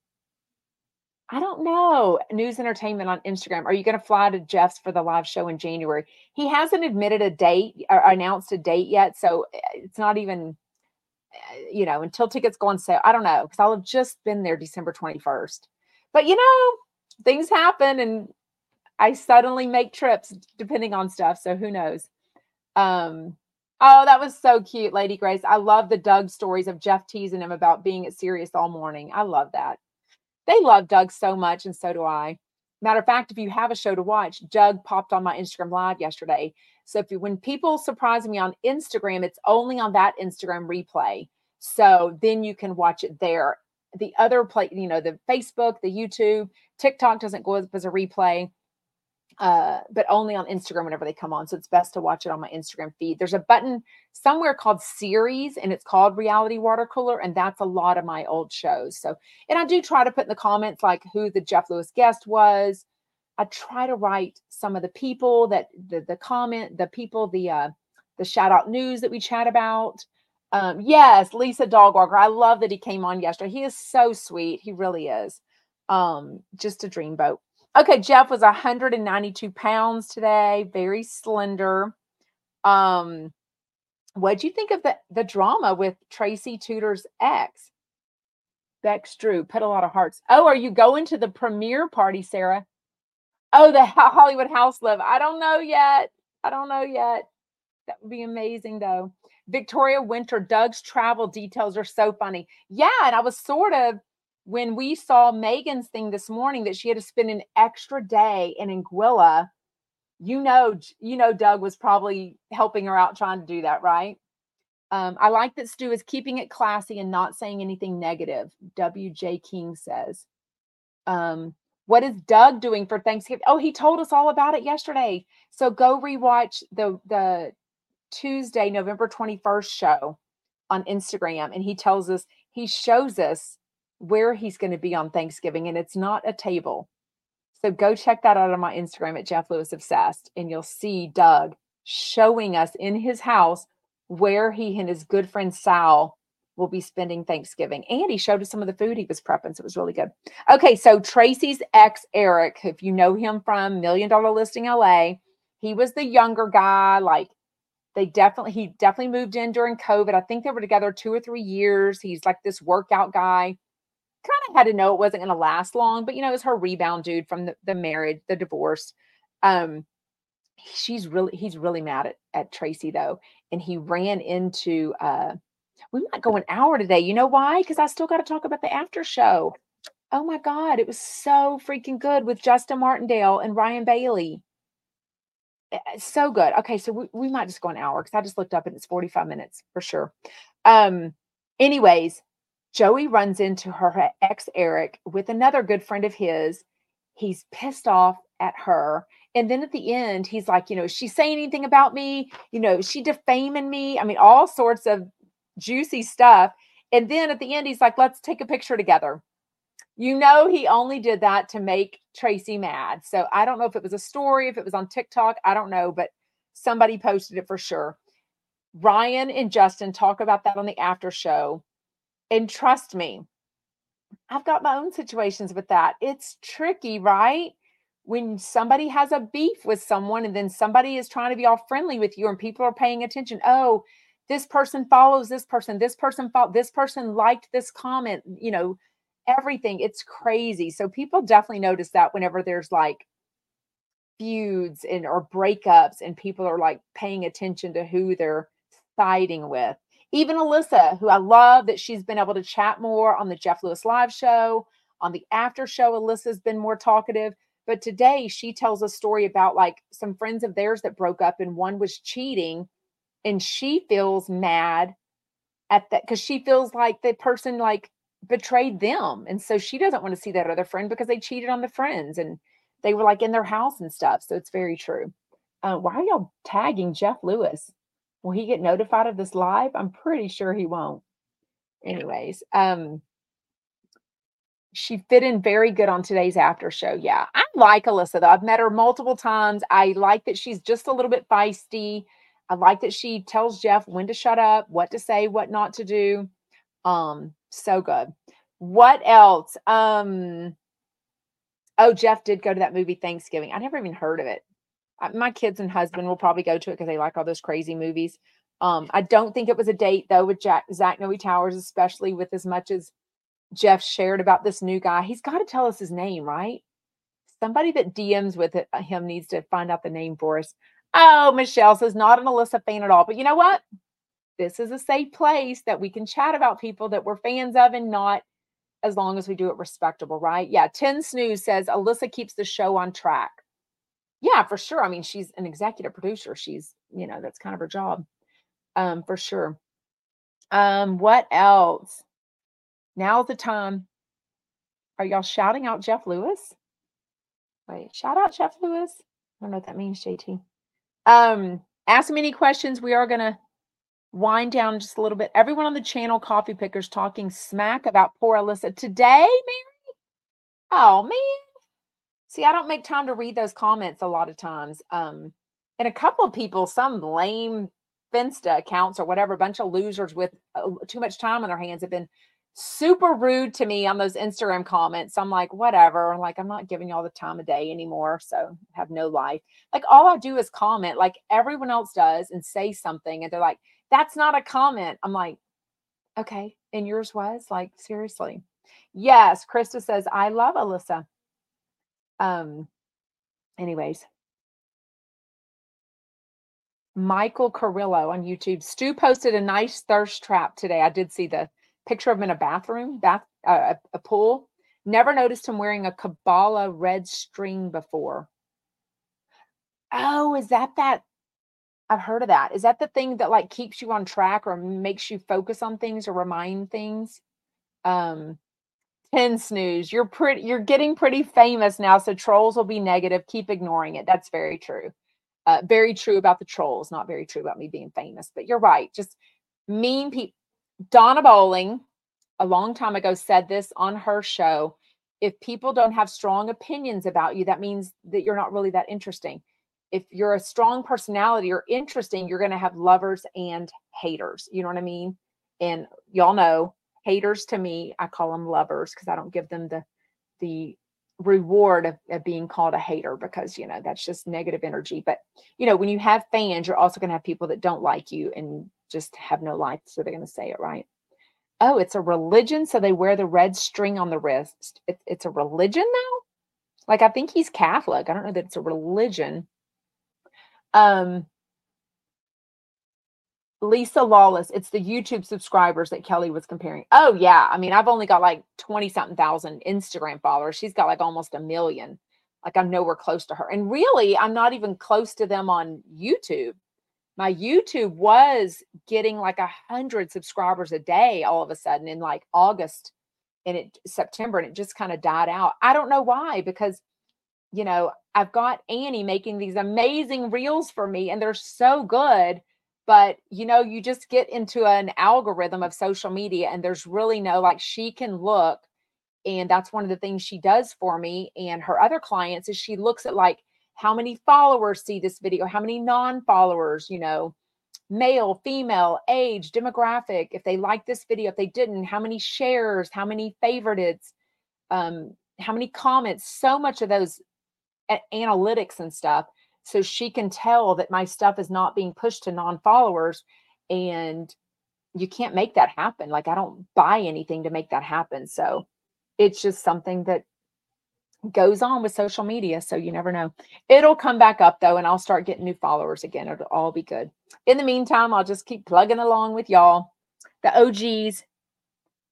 I don't know. News Entertainment on Instagram. Are you going to fly to Jeff's for the live show in January? He hasn't admitted a date or announced a date yet, so eh, it's not even, eh, you know, until tickets go on sale. I don't know because I'll have just been there December 21st. But you know, things happen and I suddenly make trips depending on stuff. So who knows? Um, oh, that was so cute, Lady Grace. I love the Doug stories of Jeff teasing him about being at Sirius all morning. I love that. They love Doug so much, and so do I. Matter of fact, if you have a show to watch, Doug popped on my Instagram live yesterday. So if you, when people surprise me on Instagram, it's only on that Instagram replay. So then you can watch it there the other play, you know, the Facebook, the YouTube, TikTok doesn't go up as a replay, uh, but only on Instagram whenever they come on. So it's best to watch it on my Instagram feed. There's a button somewhere called series and it's called Reality Water Cooler. And that's a lot of my old shows. So, and I do try to put in the comments like who the Jeff Lewis guest was. I try to write some of the people that the, the comment, the people, the, uh, the shout out news that we chat about. Um, yes, Lisa Dogwalker. I love that he came on yesterday. He is so sweet. He really is. Um, just a dreamboat. Okay, Jeff was 192 pounds today, very slender. Um, what'd you think of the the drama with Tracy Tutor's ex? Bex Drew put a lot of hearts. Oh, are you going to the premiere party, Sarah? Oh, the Hollywood House Live. I don't know yet. I don't know yet. That would be amazing, though. Victoria Winter, Doug's travel details are so funny. Yeah, and I was sort of when we saw Megan's thing this morning that she had to spend an extra day in Anguilla. You know, you know, Doug was probably helping her out trying to do that, right? Um, I like that Stu is keeping it classy and not saying anything negative. W.J. King says. Um, what is Doug doing for Thanksgiving? Oh, he told us all about it yesterday. So go rewatch the the Tuesday, November 21st show on Instagram. And he tells us, he shows us where he's going to be on Thanksgiving, and it's not a table. So go check that out on my Instagram at Jeff Lewis Obsessed, and you'll see Doug showing us in his house where he and his good friend Sal will be spending Thanksgiving. And he showed us some of the food he was prepping. So it was really good. Okay. So Tracy's ex, Eric, if you know him from Million Dollar Listing LA, he was the younger guy, like they definitely he definitely moved in during covid i think they were together two or three years he's like this workout guy kind of had to know it wasn't going to last long but you know it was her rebound dude from the, the marriage the divorce um she's really he's really mad at, at tracy though and he ran into uh we might go an hour today you know why because i still got to talk about the after show oh my god it was so freaking good with justin martindale and ryan bailey eh, eh, so good. Okay, so we, we might just go an hour because I just looked up and it's 45 minutes for sure. Um, anyways, Joey runs into her ex Eric with another good friend of his. He's pissed off at her. And then at the end, he's like, you know, she saying anything about me? You know, she defaming me? I mean, all sorts of juicy stuff. And then at the end, he's like, let's take a picture together. You know, he only did that to make Tracy mad. So I don't know if it was a story, if it was on TikTok, I don't know, but somebody posted it for sure. Ryan and Justin talk about that on the after show. And trust me, I've got my own situations with that. It's tricky, right? When somebody has a beef with someone and then somebody is trying to be all friendly with you and people are paying attention. Oh, this person follows this person. This person follow, this person liked this comment, you know, everything. It's crazy. So people definitely notice that whenever there's like feuds and or breakups and people are like paying attention to who they're siding with. Even Alyssa, who I love that she's been able to chat more on the Jeff Lewis live show, on the after show, Alyssa's been more talkative. But today she tells a story about like some friends of theirs that broke up and one was cheating and she feels mad at that because she feels like the person like betrayed them. And so she doesn't want to see that other friend because they cheated on the friends and they were like in their house and stuff. So it's very true. Uh, why are y'all tagging jeff lewis will he get notified of this live i'm pretty sure he won't anyways um she fit in very good on today's after show yeah i like alyssa though i've met her multiple times i like that she's just a little bit feisty I like that she tells Jeff when to shut up, what to say, what not to do. Um, so good. What else? Um, oh, Jeff did go to that movie Thanksgiving. I never even heard of it. My kids and husband will probably go to it because they like all those crazy movies. Um, I don't think it was a date though with Jack Zach Noe Towers, especially with as much as Jeff shared about this new guy. He's got to tell us his name, right? Somebody that DMs with it, him needs to find out the name for us. Oh, Michelle says not an Alyssa fan at all. But you know what? This is a safe place that we can chat about people that we're fans of and not as long as we do it respectable, right? Yeah. 10 Snooze says Alyssa keeps the show on track. Yeah, for sure. I mean, she's an executive producer. She's, you know, that's kind of her job. Um, for sure. Um, what else? Now's the time. Are y'all shouting out Jeff Lewis? Wait, shout out Jeff Lewis. I don't know what that means, JT. Um, ask me any questions. We are gonna wind down just a little bit. Everyone on the channel, Coffee Pickers, talking smack about poor Alyssa today, Mary. Oh man. See, I don't make time to read those comments a lot of times. Um, and a couple of people, some lame Finsta accounts or whatever, a bunch of losers with too much time on their hands have been super rude to me on those Instagram comments. I'm like, whatever. Like, I'm not giving y'all the time of day anymore. So have no life. Like, all I do is comment like everyone else does and say something. And they're like, that's not a comment. I'm like, okay. And yours was like, seriously. Yes. Krista says, I love Alyssa. Um, anyways. Michael Carrillo on YouTube. Stu posted a nice thirst trap today. I did see the picture of him in a bathroom, bath, uh, a pool. Never noticed him wearing a Kabbalah red string before. Oh, is that that? I've heard of that. Is that the thing that like keeps you on track or makes you focus on things or remind things? Um, 10 snooze. You're pretty you're getting pretty famous now, so trolls will be negative. Keep ignoring it. That's very true. Uh, very true about the trolls, not very true about me being famous, but you're right. Just mean people Donna Bowling, a long time ago, said this on her show. If people don't have strong opinions about you, that means that you're not really that interesting. If you're a strong personality or interesting, you're going to have lovers and haters. You know what I mean? And y'all know haters to me, I call them lovers because I don't give them the the reward of, of, being called a hater because you know that's just negative energy but you know when you have fans you're also going to have people that don't like you and just have no life. So they're going to say it right. Oh, it's a religion. So they wear the red string on the wrist. It, it's a religion now? Like, I think he's Catholic. I don't know that it's a religion. Um, Lisa Lawless, it's the YouTube subscribers that Kelly was comparing. Oh, yeah. I mean, I've only got like 20 something thousand Instagram followers. She's got like almost a million. like I'm nowhere close to her. And really, I'm not even close to them on YouTube. My YouTube was getting like a hundred subscribers a day all of a sudden in like August and it September, and it just kind of died out. I don't know why, because you know, I've got Annie making these amazing reels for me, and they're so good. But you know, you just get into an algorithm of social media, and there's really no like she can look and that's one of the things she does for me and her other clients is she looks at like how many followers see this video how many non-followers you know male female age demographic if they like this video if they didn't how many shares how many favorites um how many comments so much of those analytics and stuff so she can tell that my stuff is not being pushed to non-followers and you can't make that happen like i don't buy anything to make that happen so it's just something that goes on with social media. So you never know. It'll come back up though, and I'll start getting new followers again. It'll all be good. In the meantime, I'll just keep plugging along with y'all. The OGs.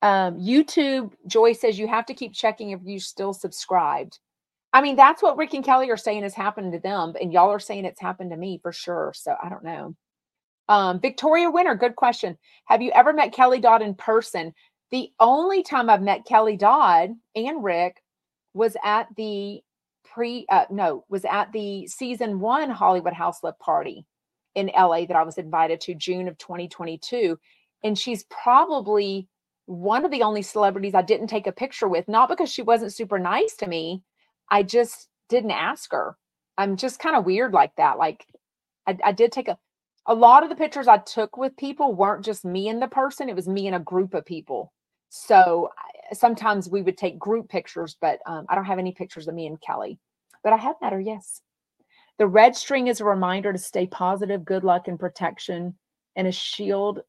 Um, YouTube, Joy says you have to keep checking if you're still subscribed. I mean, that's what Rick and Kelly are saying has happened to them, and y'all are saying it's happened to me for sure. So I don't know. Um, Victoria Winter, good question. Have you ever met Kelly Dodd in person? The only time I've met Kelly Dodd and Rick was at the pre uh, no was at the season one Hollywood House Flip party in LA that I was invited to June of 2022, and she's probably one of the only celebrities I didn't take a picture with, not because she wasn't super nice to me. I just didn't ask her. I'm just kind of weird like that. Like I, I did take a a lot of the pictures I took with people weren't just me and the person, it was me and a group of people. So sometimes we would take group pictures, but um, I don't have any pictures of me and Kelly. But I have met her, yes. The red string is a reminder to stay positive, good luck, and protection, and a shield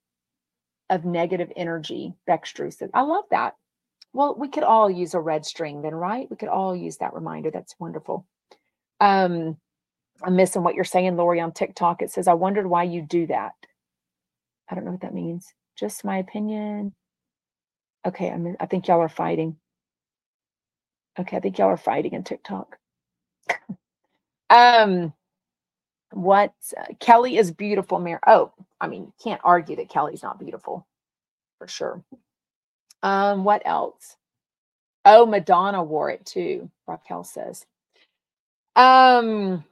of negative energy. Bextru said, I love that. Well, we could all use a red string then, right? We could all use that reminder. That's wonderful. Um, I'm missing what you're saying, Lori, on TikTok. It says, I wondered why you do that. I don't know what that means. Just my opinion. Okay, I'm, I think y'all are fighting. Okay, I think y'all are fighting in TikTok. um, what uh, Kelly is beautiful, Mary. Oh, I mean, you can't argue that Kelly's not beautiful, for sure. Um, what else? Oh, Madonna wore it too. Raquel says. Um,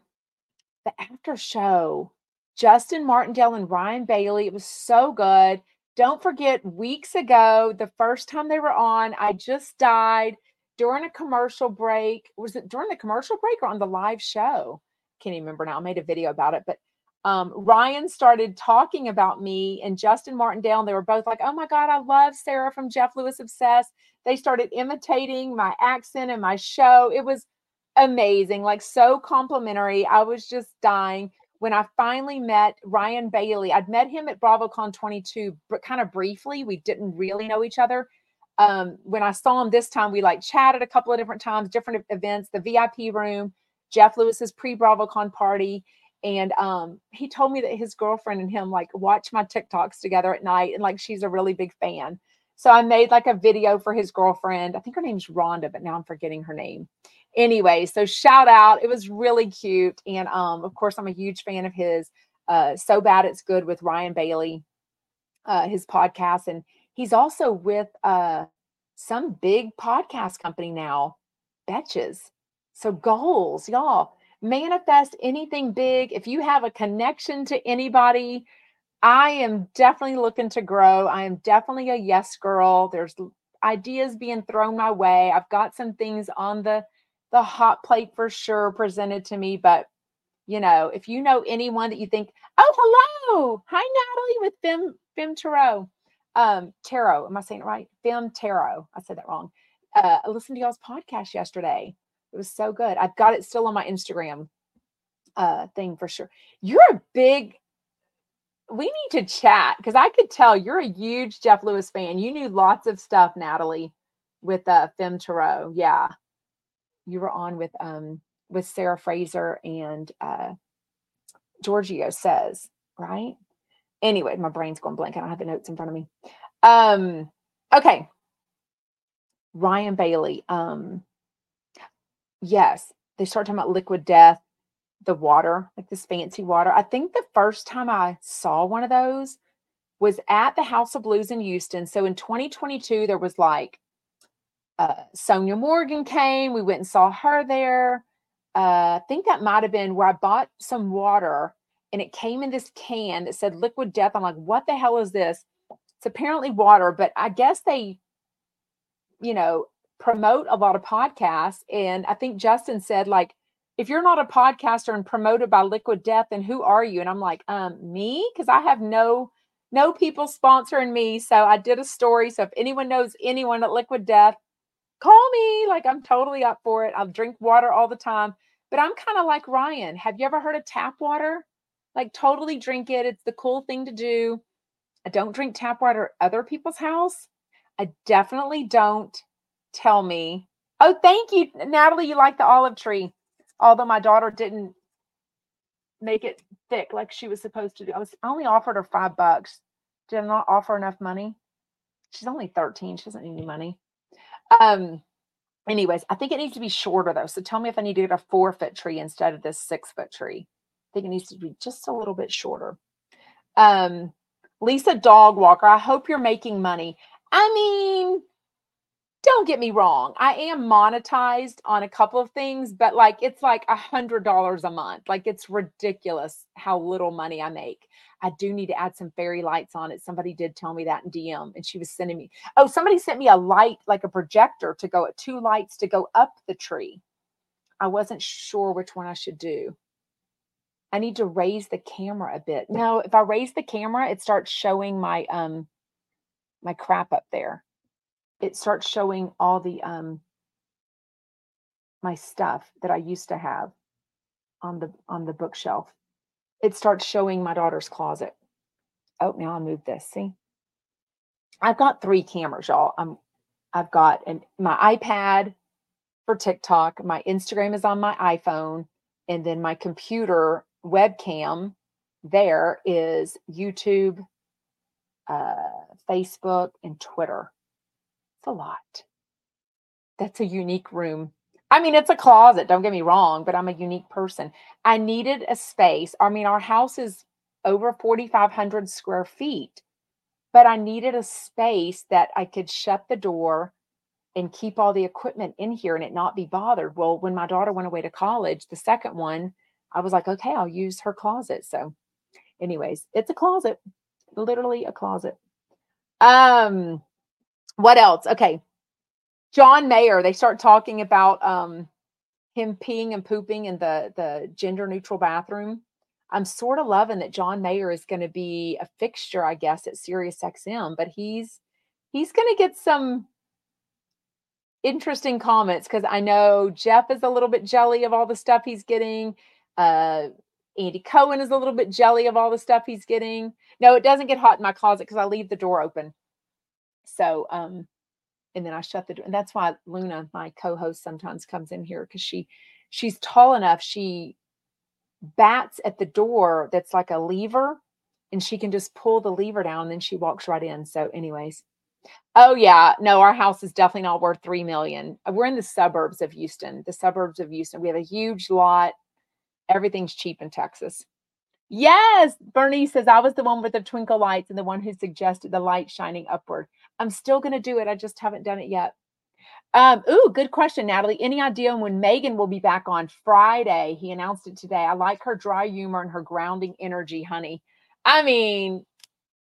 the after show, Justin Martindale and Ryan Bailey. It was so good. Don't forget, weeks ago, the first time they were on, I just died during a commercial break. Was it during the commercial break or on the live show? Can't even remember now. I made a video about it, but um, Ryan started talking about me and Justin Martindale. And they were both like, Oh my God, I love Sarah from Jeff Lewis Obsessed. They started imitating my accent and my show. It was amazing, like so complimentary. I was just dying when I finally met Ryan Bailey, I'd met him at BravoCon 22, but kind of briefly. We didn't really know each other. Um, when I saw him this time, we like chatted a couple of different times, different events, the VIP room, Jeff Lewis's pre BravoCon party. And um, he told me that his girlfriend and him like watch my TikToks together at night, and like she's a really big fan. So I made like a video for his girlfriend. I think her name's Rhonda, but now I'm forgetting her name anyway, so shout out. It was really cute. And um, of course, I'm a huge fan of his. Uh, so bad it's good with Ryan Bailey, uh, his podcast. And he's also with uh some big podcast company now, Betches. So goals, y'all. Manifest anything big. If you have a connection to anybody, I am definitely looking to grow. I am definitely a yes girl. There's ideas being thrown my way. I've got some things on the the hot plate for sure presented to me. But you know, if you know anyone that you think, oh, hello, hi Natalie with Fem Fem Tarot. Um, Tarot, am I saying it right? Fem Tarot. I said that wrong. Uh, I listened to y'all's podcast yesterday. It was so good. I've got it still on my Instagram uh thing for sure. You're a big we need to chat because I could tell you're a huge Jeff Lewis fan. You knew lots of stuff, Natalie, with uh Fem Tarot. Yeah you were on with um with Sarah Fraser and uh Giorgio says, right? Anyway, my brain's going blank. And I don't have the notes in front of me. Um, okay. Ryan Bailey. Um, yes, they start talking about liquid death, the water, like this fancy water. I think the first time I saw one of those was at the House of Blues in Houston. So in 2022, there was like uh, Sonja Morgan came. We went and saw her there. Uh, I think that might have been where I bought some water and it came in this can that said liquid death. I'm like, what the hell is this? It's apparently water, but I guess they, you know, promote a lot of podcasts. And I think Justin said, like, if you're not a podcaster and promoted by Liquid Death, then who are you? And I'm like, um, me? Because I have no no people sponsoring me. So I did a story. So if anyone knows anyone at Liquid Death, call me. Like I'm totally up for it. I'll drink water all the time. But I'm kind of like Ryan. Have you ever heard of tap water? Like totally drink it. It's the cool thing to do. I don't drink tap water at other people's house. I definitely don't tell me. Oh, thank you, Natalie. You like the olive tree. Although my daughter didn't make it thick like she was supposed to do. I was I only offered her five bucks. Did I not offer enough money? She's only 13. She doesn't need any money. Um, anyways, I think it needs to be shorter though. So tell me if I need to get a four foot tree instead of this six foot tree. I think it needs to be just a little bit shorter. Um, Lisa Dog Walker, I hope you're making money. I mean, don't get me wrong i am monetized on a couple of things but like it's like a hundred dollars a month like it's ridiculous how little money i make. I do need to add some fairy lights on it somebody did tell me that in dm and she was sending me oh somebody sent me a light like a projector to go at two lights to go up the tree. I wasn't sure which one i should do. I need to raise the camera a bit. No if i raise the camera it starts showing my um my crap up there it starts showing all the um my stuff that I used to have on the on the bookshelf. It starts showing my daughter's closet. Oh, now I move this. See, I've got three cameras, y'all. I'm I've got an my iPad for TikTok. My Instagram is on my iPhone, and then my computer webcam there is YouTube, uh, Facebook, and Twitter. It's a lot. That's a unique room. I mean, it's a closet, don't get me wrong, but I'm a unique person. I needed a space. I mean, our house is over 4,500 square feet, but I needed a space that I could shut the door and keep all the equipment in here and it not be bothered. Well, when my daughter went away to college, the second one, I was like, okay, I'll use her closet. So, anyways, it's a closet, literally a closet. Um, what else? Okay. John Mayer, they start talking about um him peeing and pooping in the the gender neutral bathroom. I'm sort of loving that John Mayer is going to be a fixture, I guess, at Sirius XM, but he's he's going to get some interesting comments because I know Jeff is a little bit jelly of all the stuff he's getting. Uh Andy Cohen is a little bit jelly of all the stuff he's getting. No, it doesn't get hot in my closet because I leave the door open. So, um, and then I shut the door. And that's why Luna, my co-host, sometimes comes in here because she she's tall enough. She bats at the door that's like a lever, and she can just pull the lever down, and then she walks right in. So, anyways. Oh yeah, no, our house is definitely not worth three million. Uh, we're in the suburbs of Houston, the suburbs of Houston. We have a huge lot. Everything's cheap in Texas. Yes, Bernie says I was the one with the twinkle lights and the one who suggested the light shining upward. I'm still going to do it. I just haven't done it yet. Um, ooh, good question, Natalie. Any idea when Megan will be back on Friday? He announced it today. I like her dry humor and her grounding energy, honey. I mean,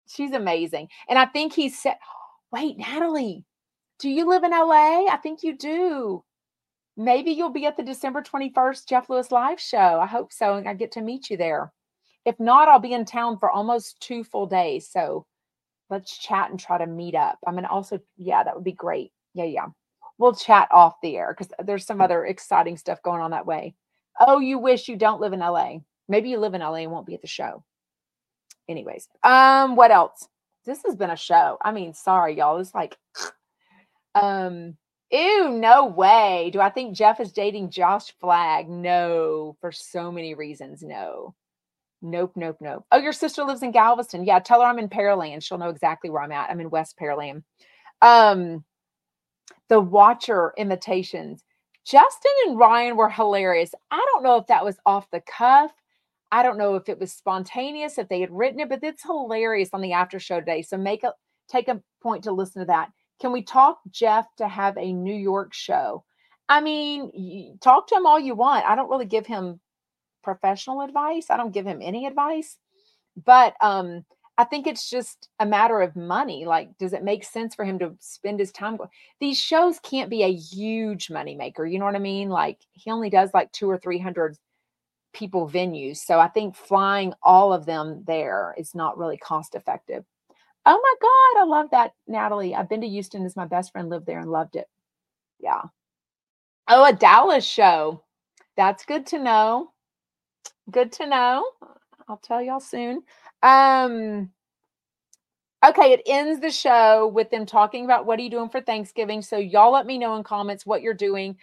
she's amazing. And I think he said, wait, Natalie, do you live in LA? I think you do. Maybe you'll be at the December 21st Jeff Lewis live show. I hope so. And I get to meet you there. If not, I'll be in town for almost two full days. So let's chat and try to meet up. I mean, also, yeah, that would be great. Yeah, yeah. We'll chat off the air because there's some other exciting stuff going on that way. Oh, you wish you don't live in LA. Maybe you live in LA and won't be at the show. Anyways, um, what else? This has been a show. I mean, sorry, y'all. It's like, um, ew, no way. Do I think Jeff is dating Josh Flagg? No, for so many reasons. No. Nope, nope, nope. Oh, your sister lives in Galveston. Yeah, tell her I'm in Pearland. She'll know exactly where I'm at. I'm in West Pearland. Um, the Watcher imitations. Justin and Ryan were hilarious. I don't know if that was off the cuff. I don't know if it was spontaneous, if they had written it, but it's hilarious on the after show today. So make a take a point to listen to that. Can we talk Jeff to have a New York show? I mean, talk to him all you want. I don't really give him professional advice. I don't give him any advice. But um I think it's just a matter of money. Like, does it make sense for him to spend his time? These shows can't be a huge money maker. You know what I mean? Like, he only does like two or three hundred people venues. So I think flying all of them there is not really cost effective. Oh my God, I love that, Natalie. I've been to Houston as my best friend lived there and loved it. Yeah. Oh, a Dallas show. That's good to know. Good to know. I'll tell y'all soon. Um okay, it ends the show with them talking about what are you doing for Thanksgiving. So y'all let me know in comments what you're doing.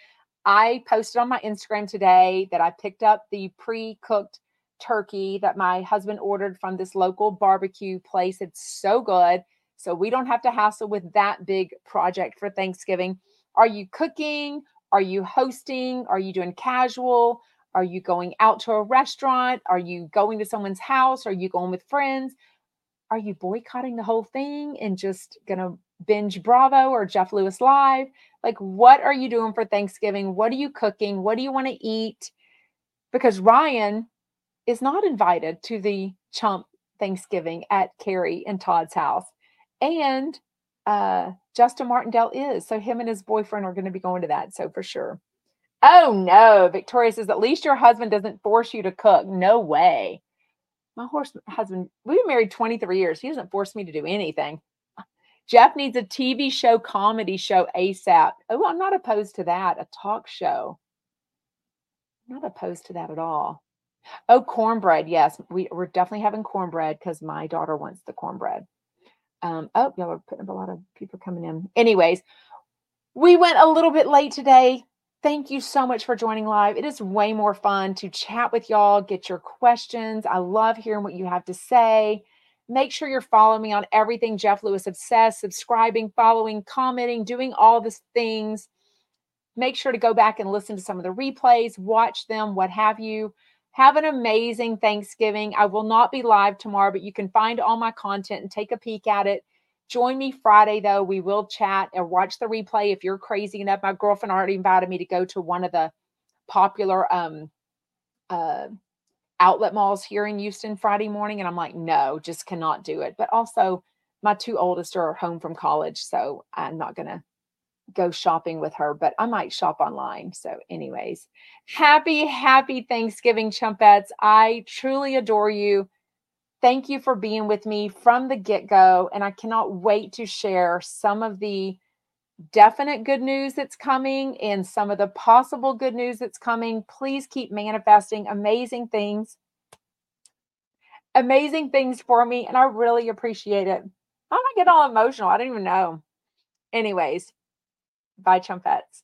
I posted on my Instagram today that I picked up the pre-cooked turkey that my husband ordered from this local barbecue place. It's so good. So we don't have to hassle with that big project for Thanksgiving. Are you cooking? Are you hosting? Are you doing casual? Are you going out to a restaurant? Are you going to someone's house? Are you going with friends? Are you boycotting the whole thing and just going to binge Bravo or Jeff Lewis Live? Like, what are you doing for Thanksgiving? What are you cooking? What do you want to eat? Because Ryan is not invited to the chump Thanksgiving at Carrie and Todd's house. And uh, Justin Martindale is. So him and his boyfriend are going to be going to that. So for sure. Oh no, Victoria says at least your husband doesn't force you to cook. No way. My horse husband, we've been married 23 years. He doesn't force me to do anything. Jeff needs a TV show, comedy show ASAP. Oh, I'm not opposed to that. A talk show. I'm not opposed to that at all. Oh, cornbread. Yes, we, we're definitely having cornbread because my daughter wants the cornbread. Um, oh, y'all are putting up a lot of people coming in. Anyways, we went a little bit late today. Thank you so much for joining live. It is way more fun to chat with y'all, get your questions. I love hearing what you have to say. Make sure you're following me on everything Jeff Lewis Obsessed, subscribing, following, commenting, doing all the things. Make sure to go back and listen to some of the replays, watch them, what have you. Have an amazing Thanksgiving. I will not be live tomorrow, but you can find all my content and take a peek at it Join me Friday, though. We will chat and watch the replay if you're crazy enough. My girlfriend already invited me to go to one of the popular um, uh, outlet malls here in Houston Friday morning. And I'm like, no, just cannot do it. But also, my two oldest are home from college. So I'm not going to go shopping with her, but I might shop online. So, anyways, happy, happy Thanksgiving, Chumpettes. I truly adore you. Thank you for being with me from the get go. And I cannot wait to share some of the definite good news that's coming and some of the possible good news that's coming. Please keep manifesting amazing things, amazing things for me. And I really appreciate it. I'm might get all emotional. I don't even know. Anyways, bye, Chumpettes.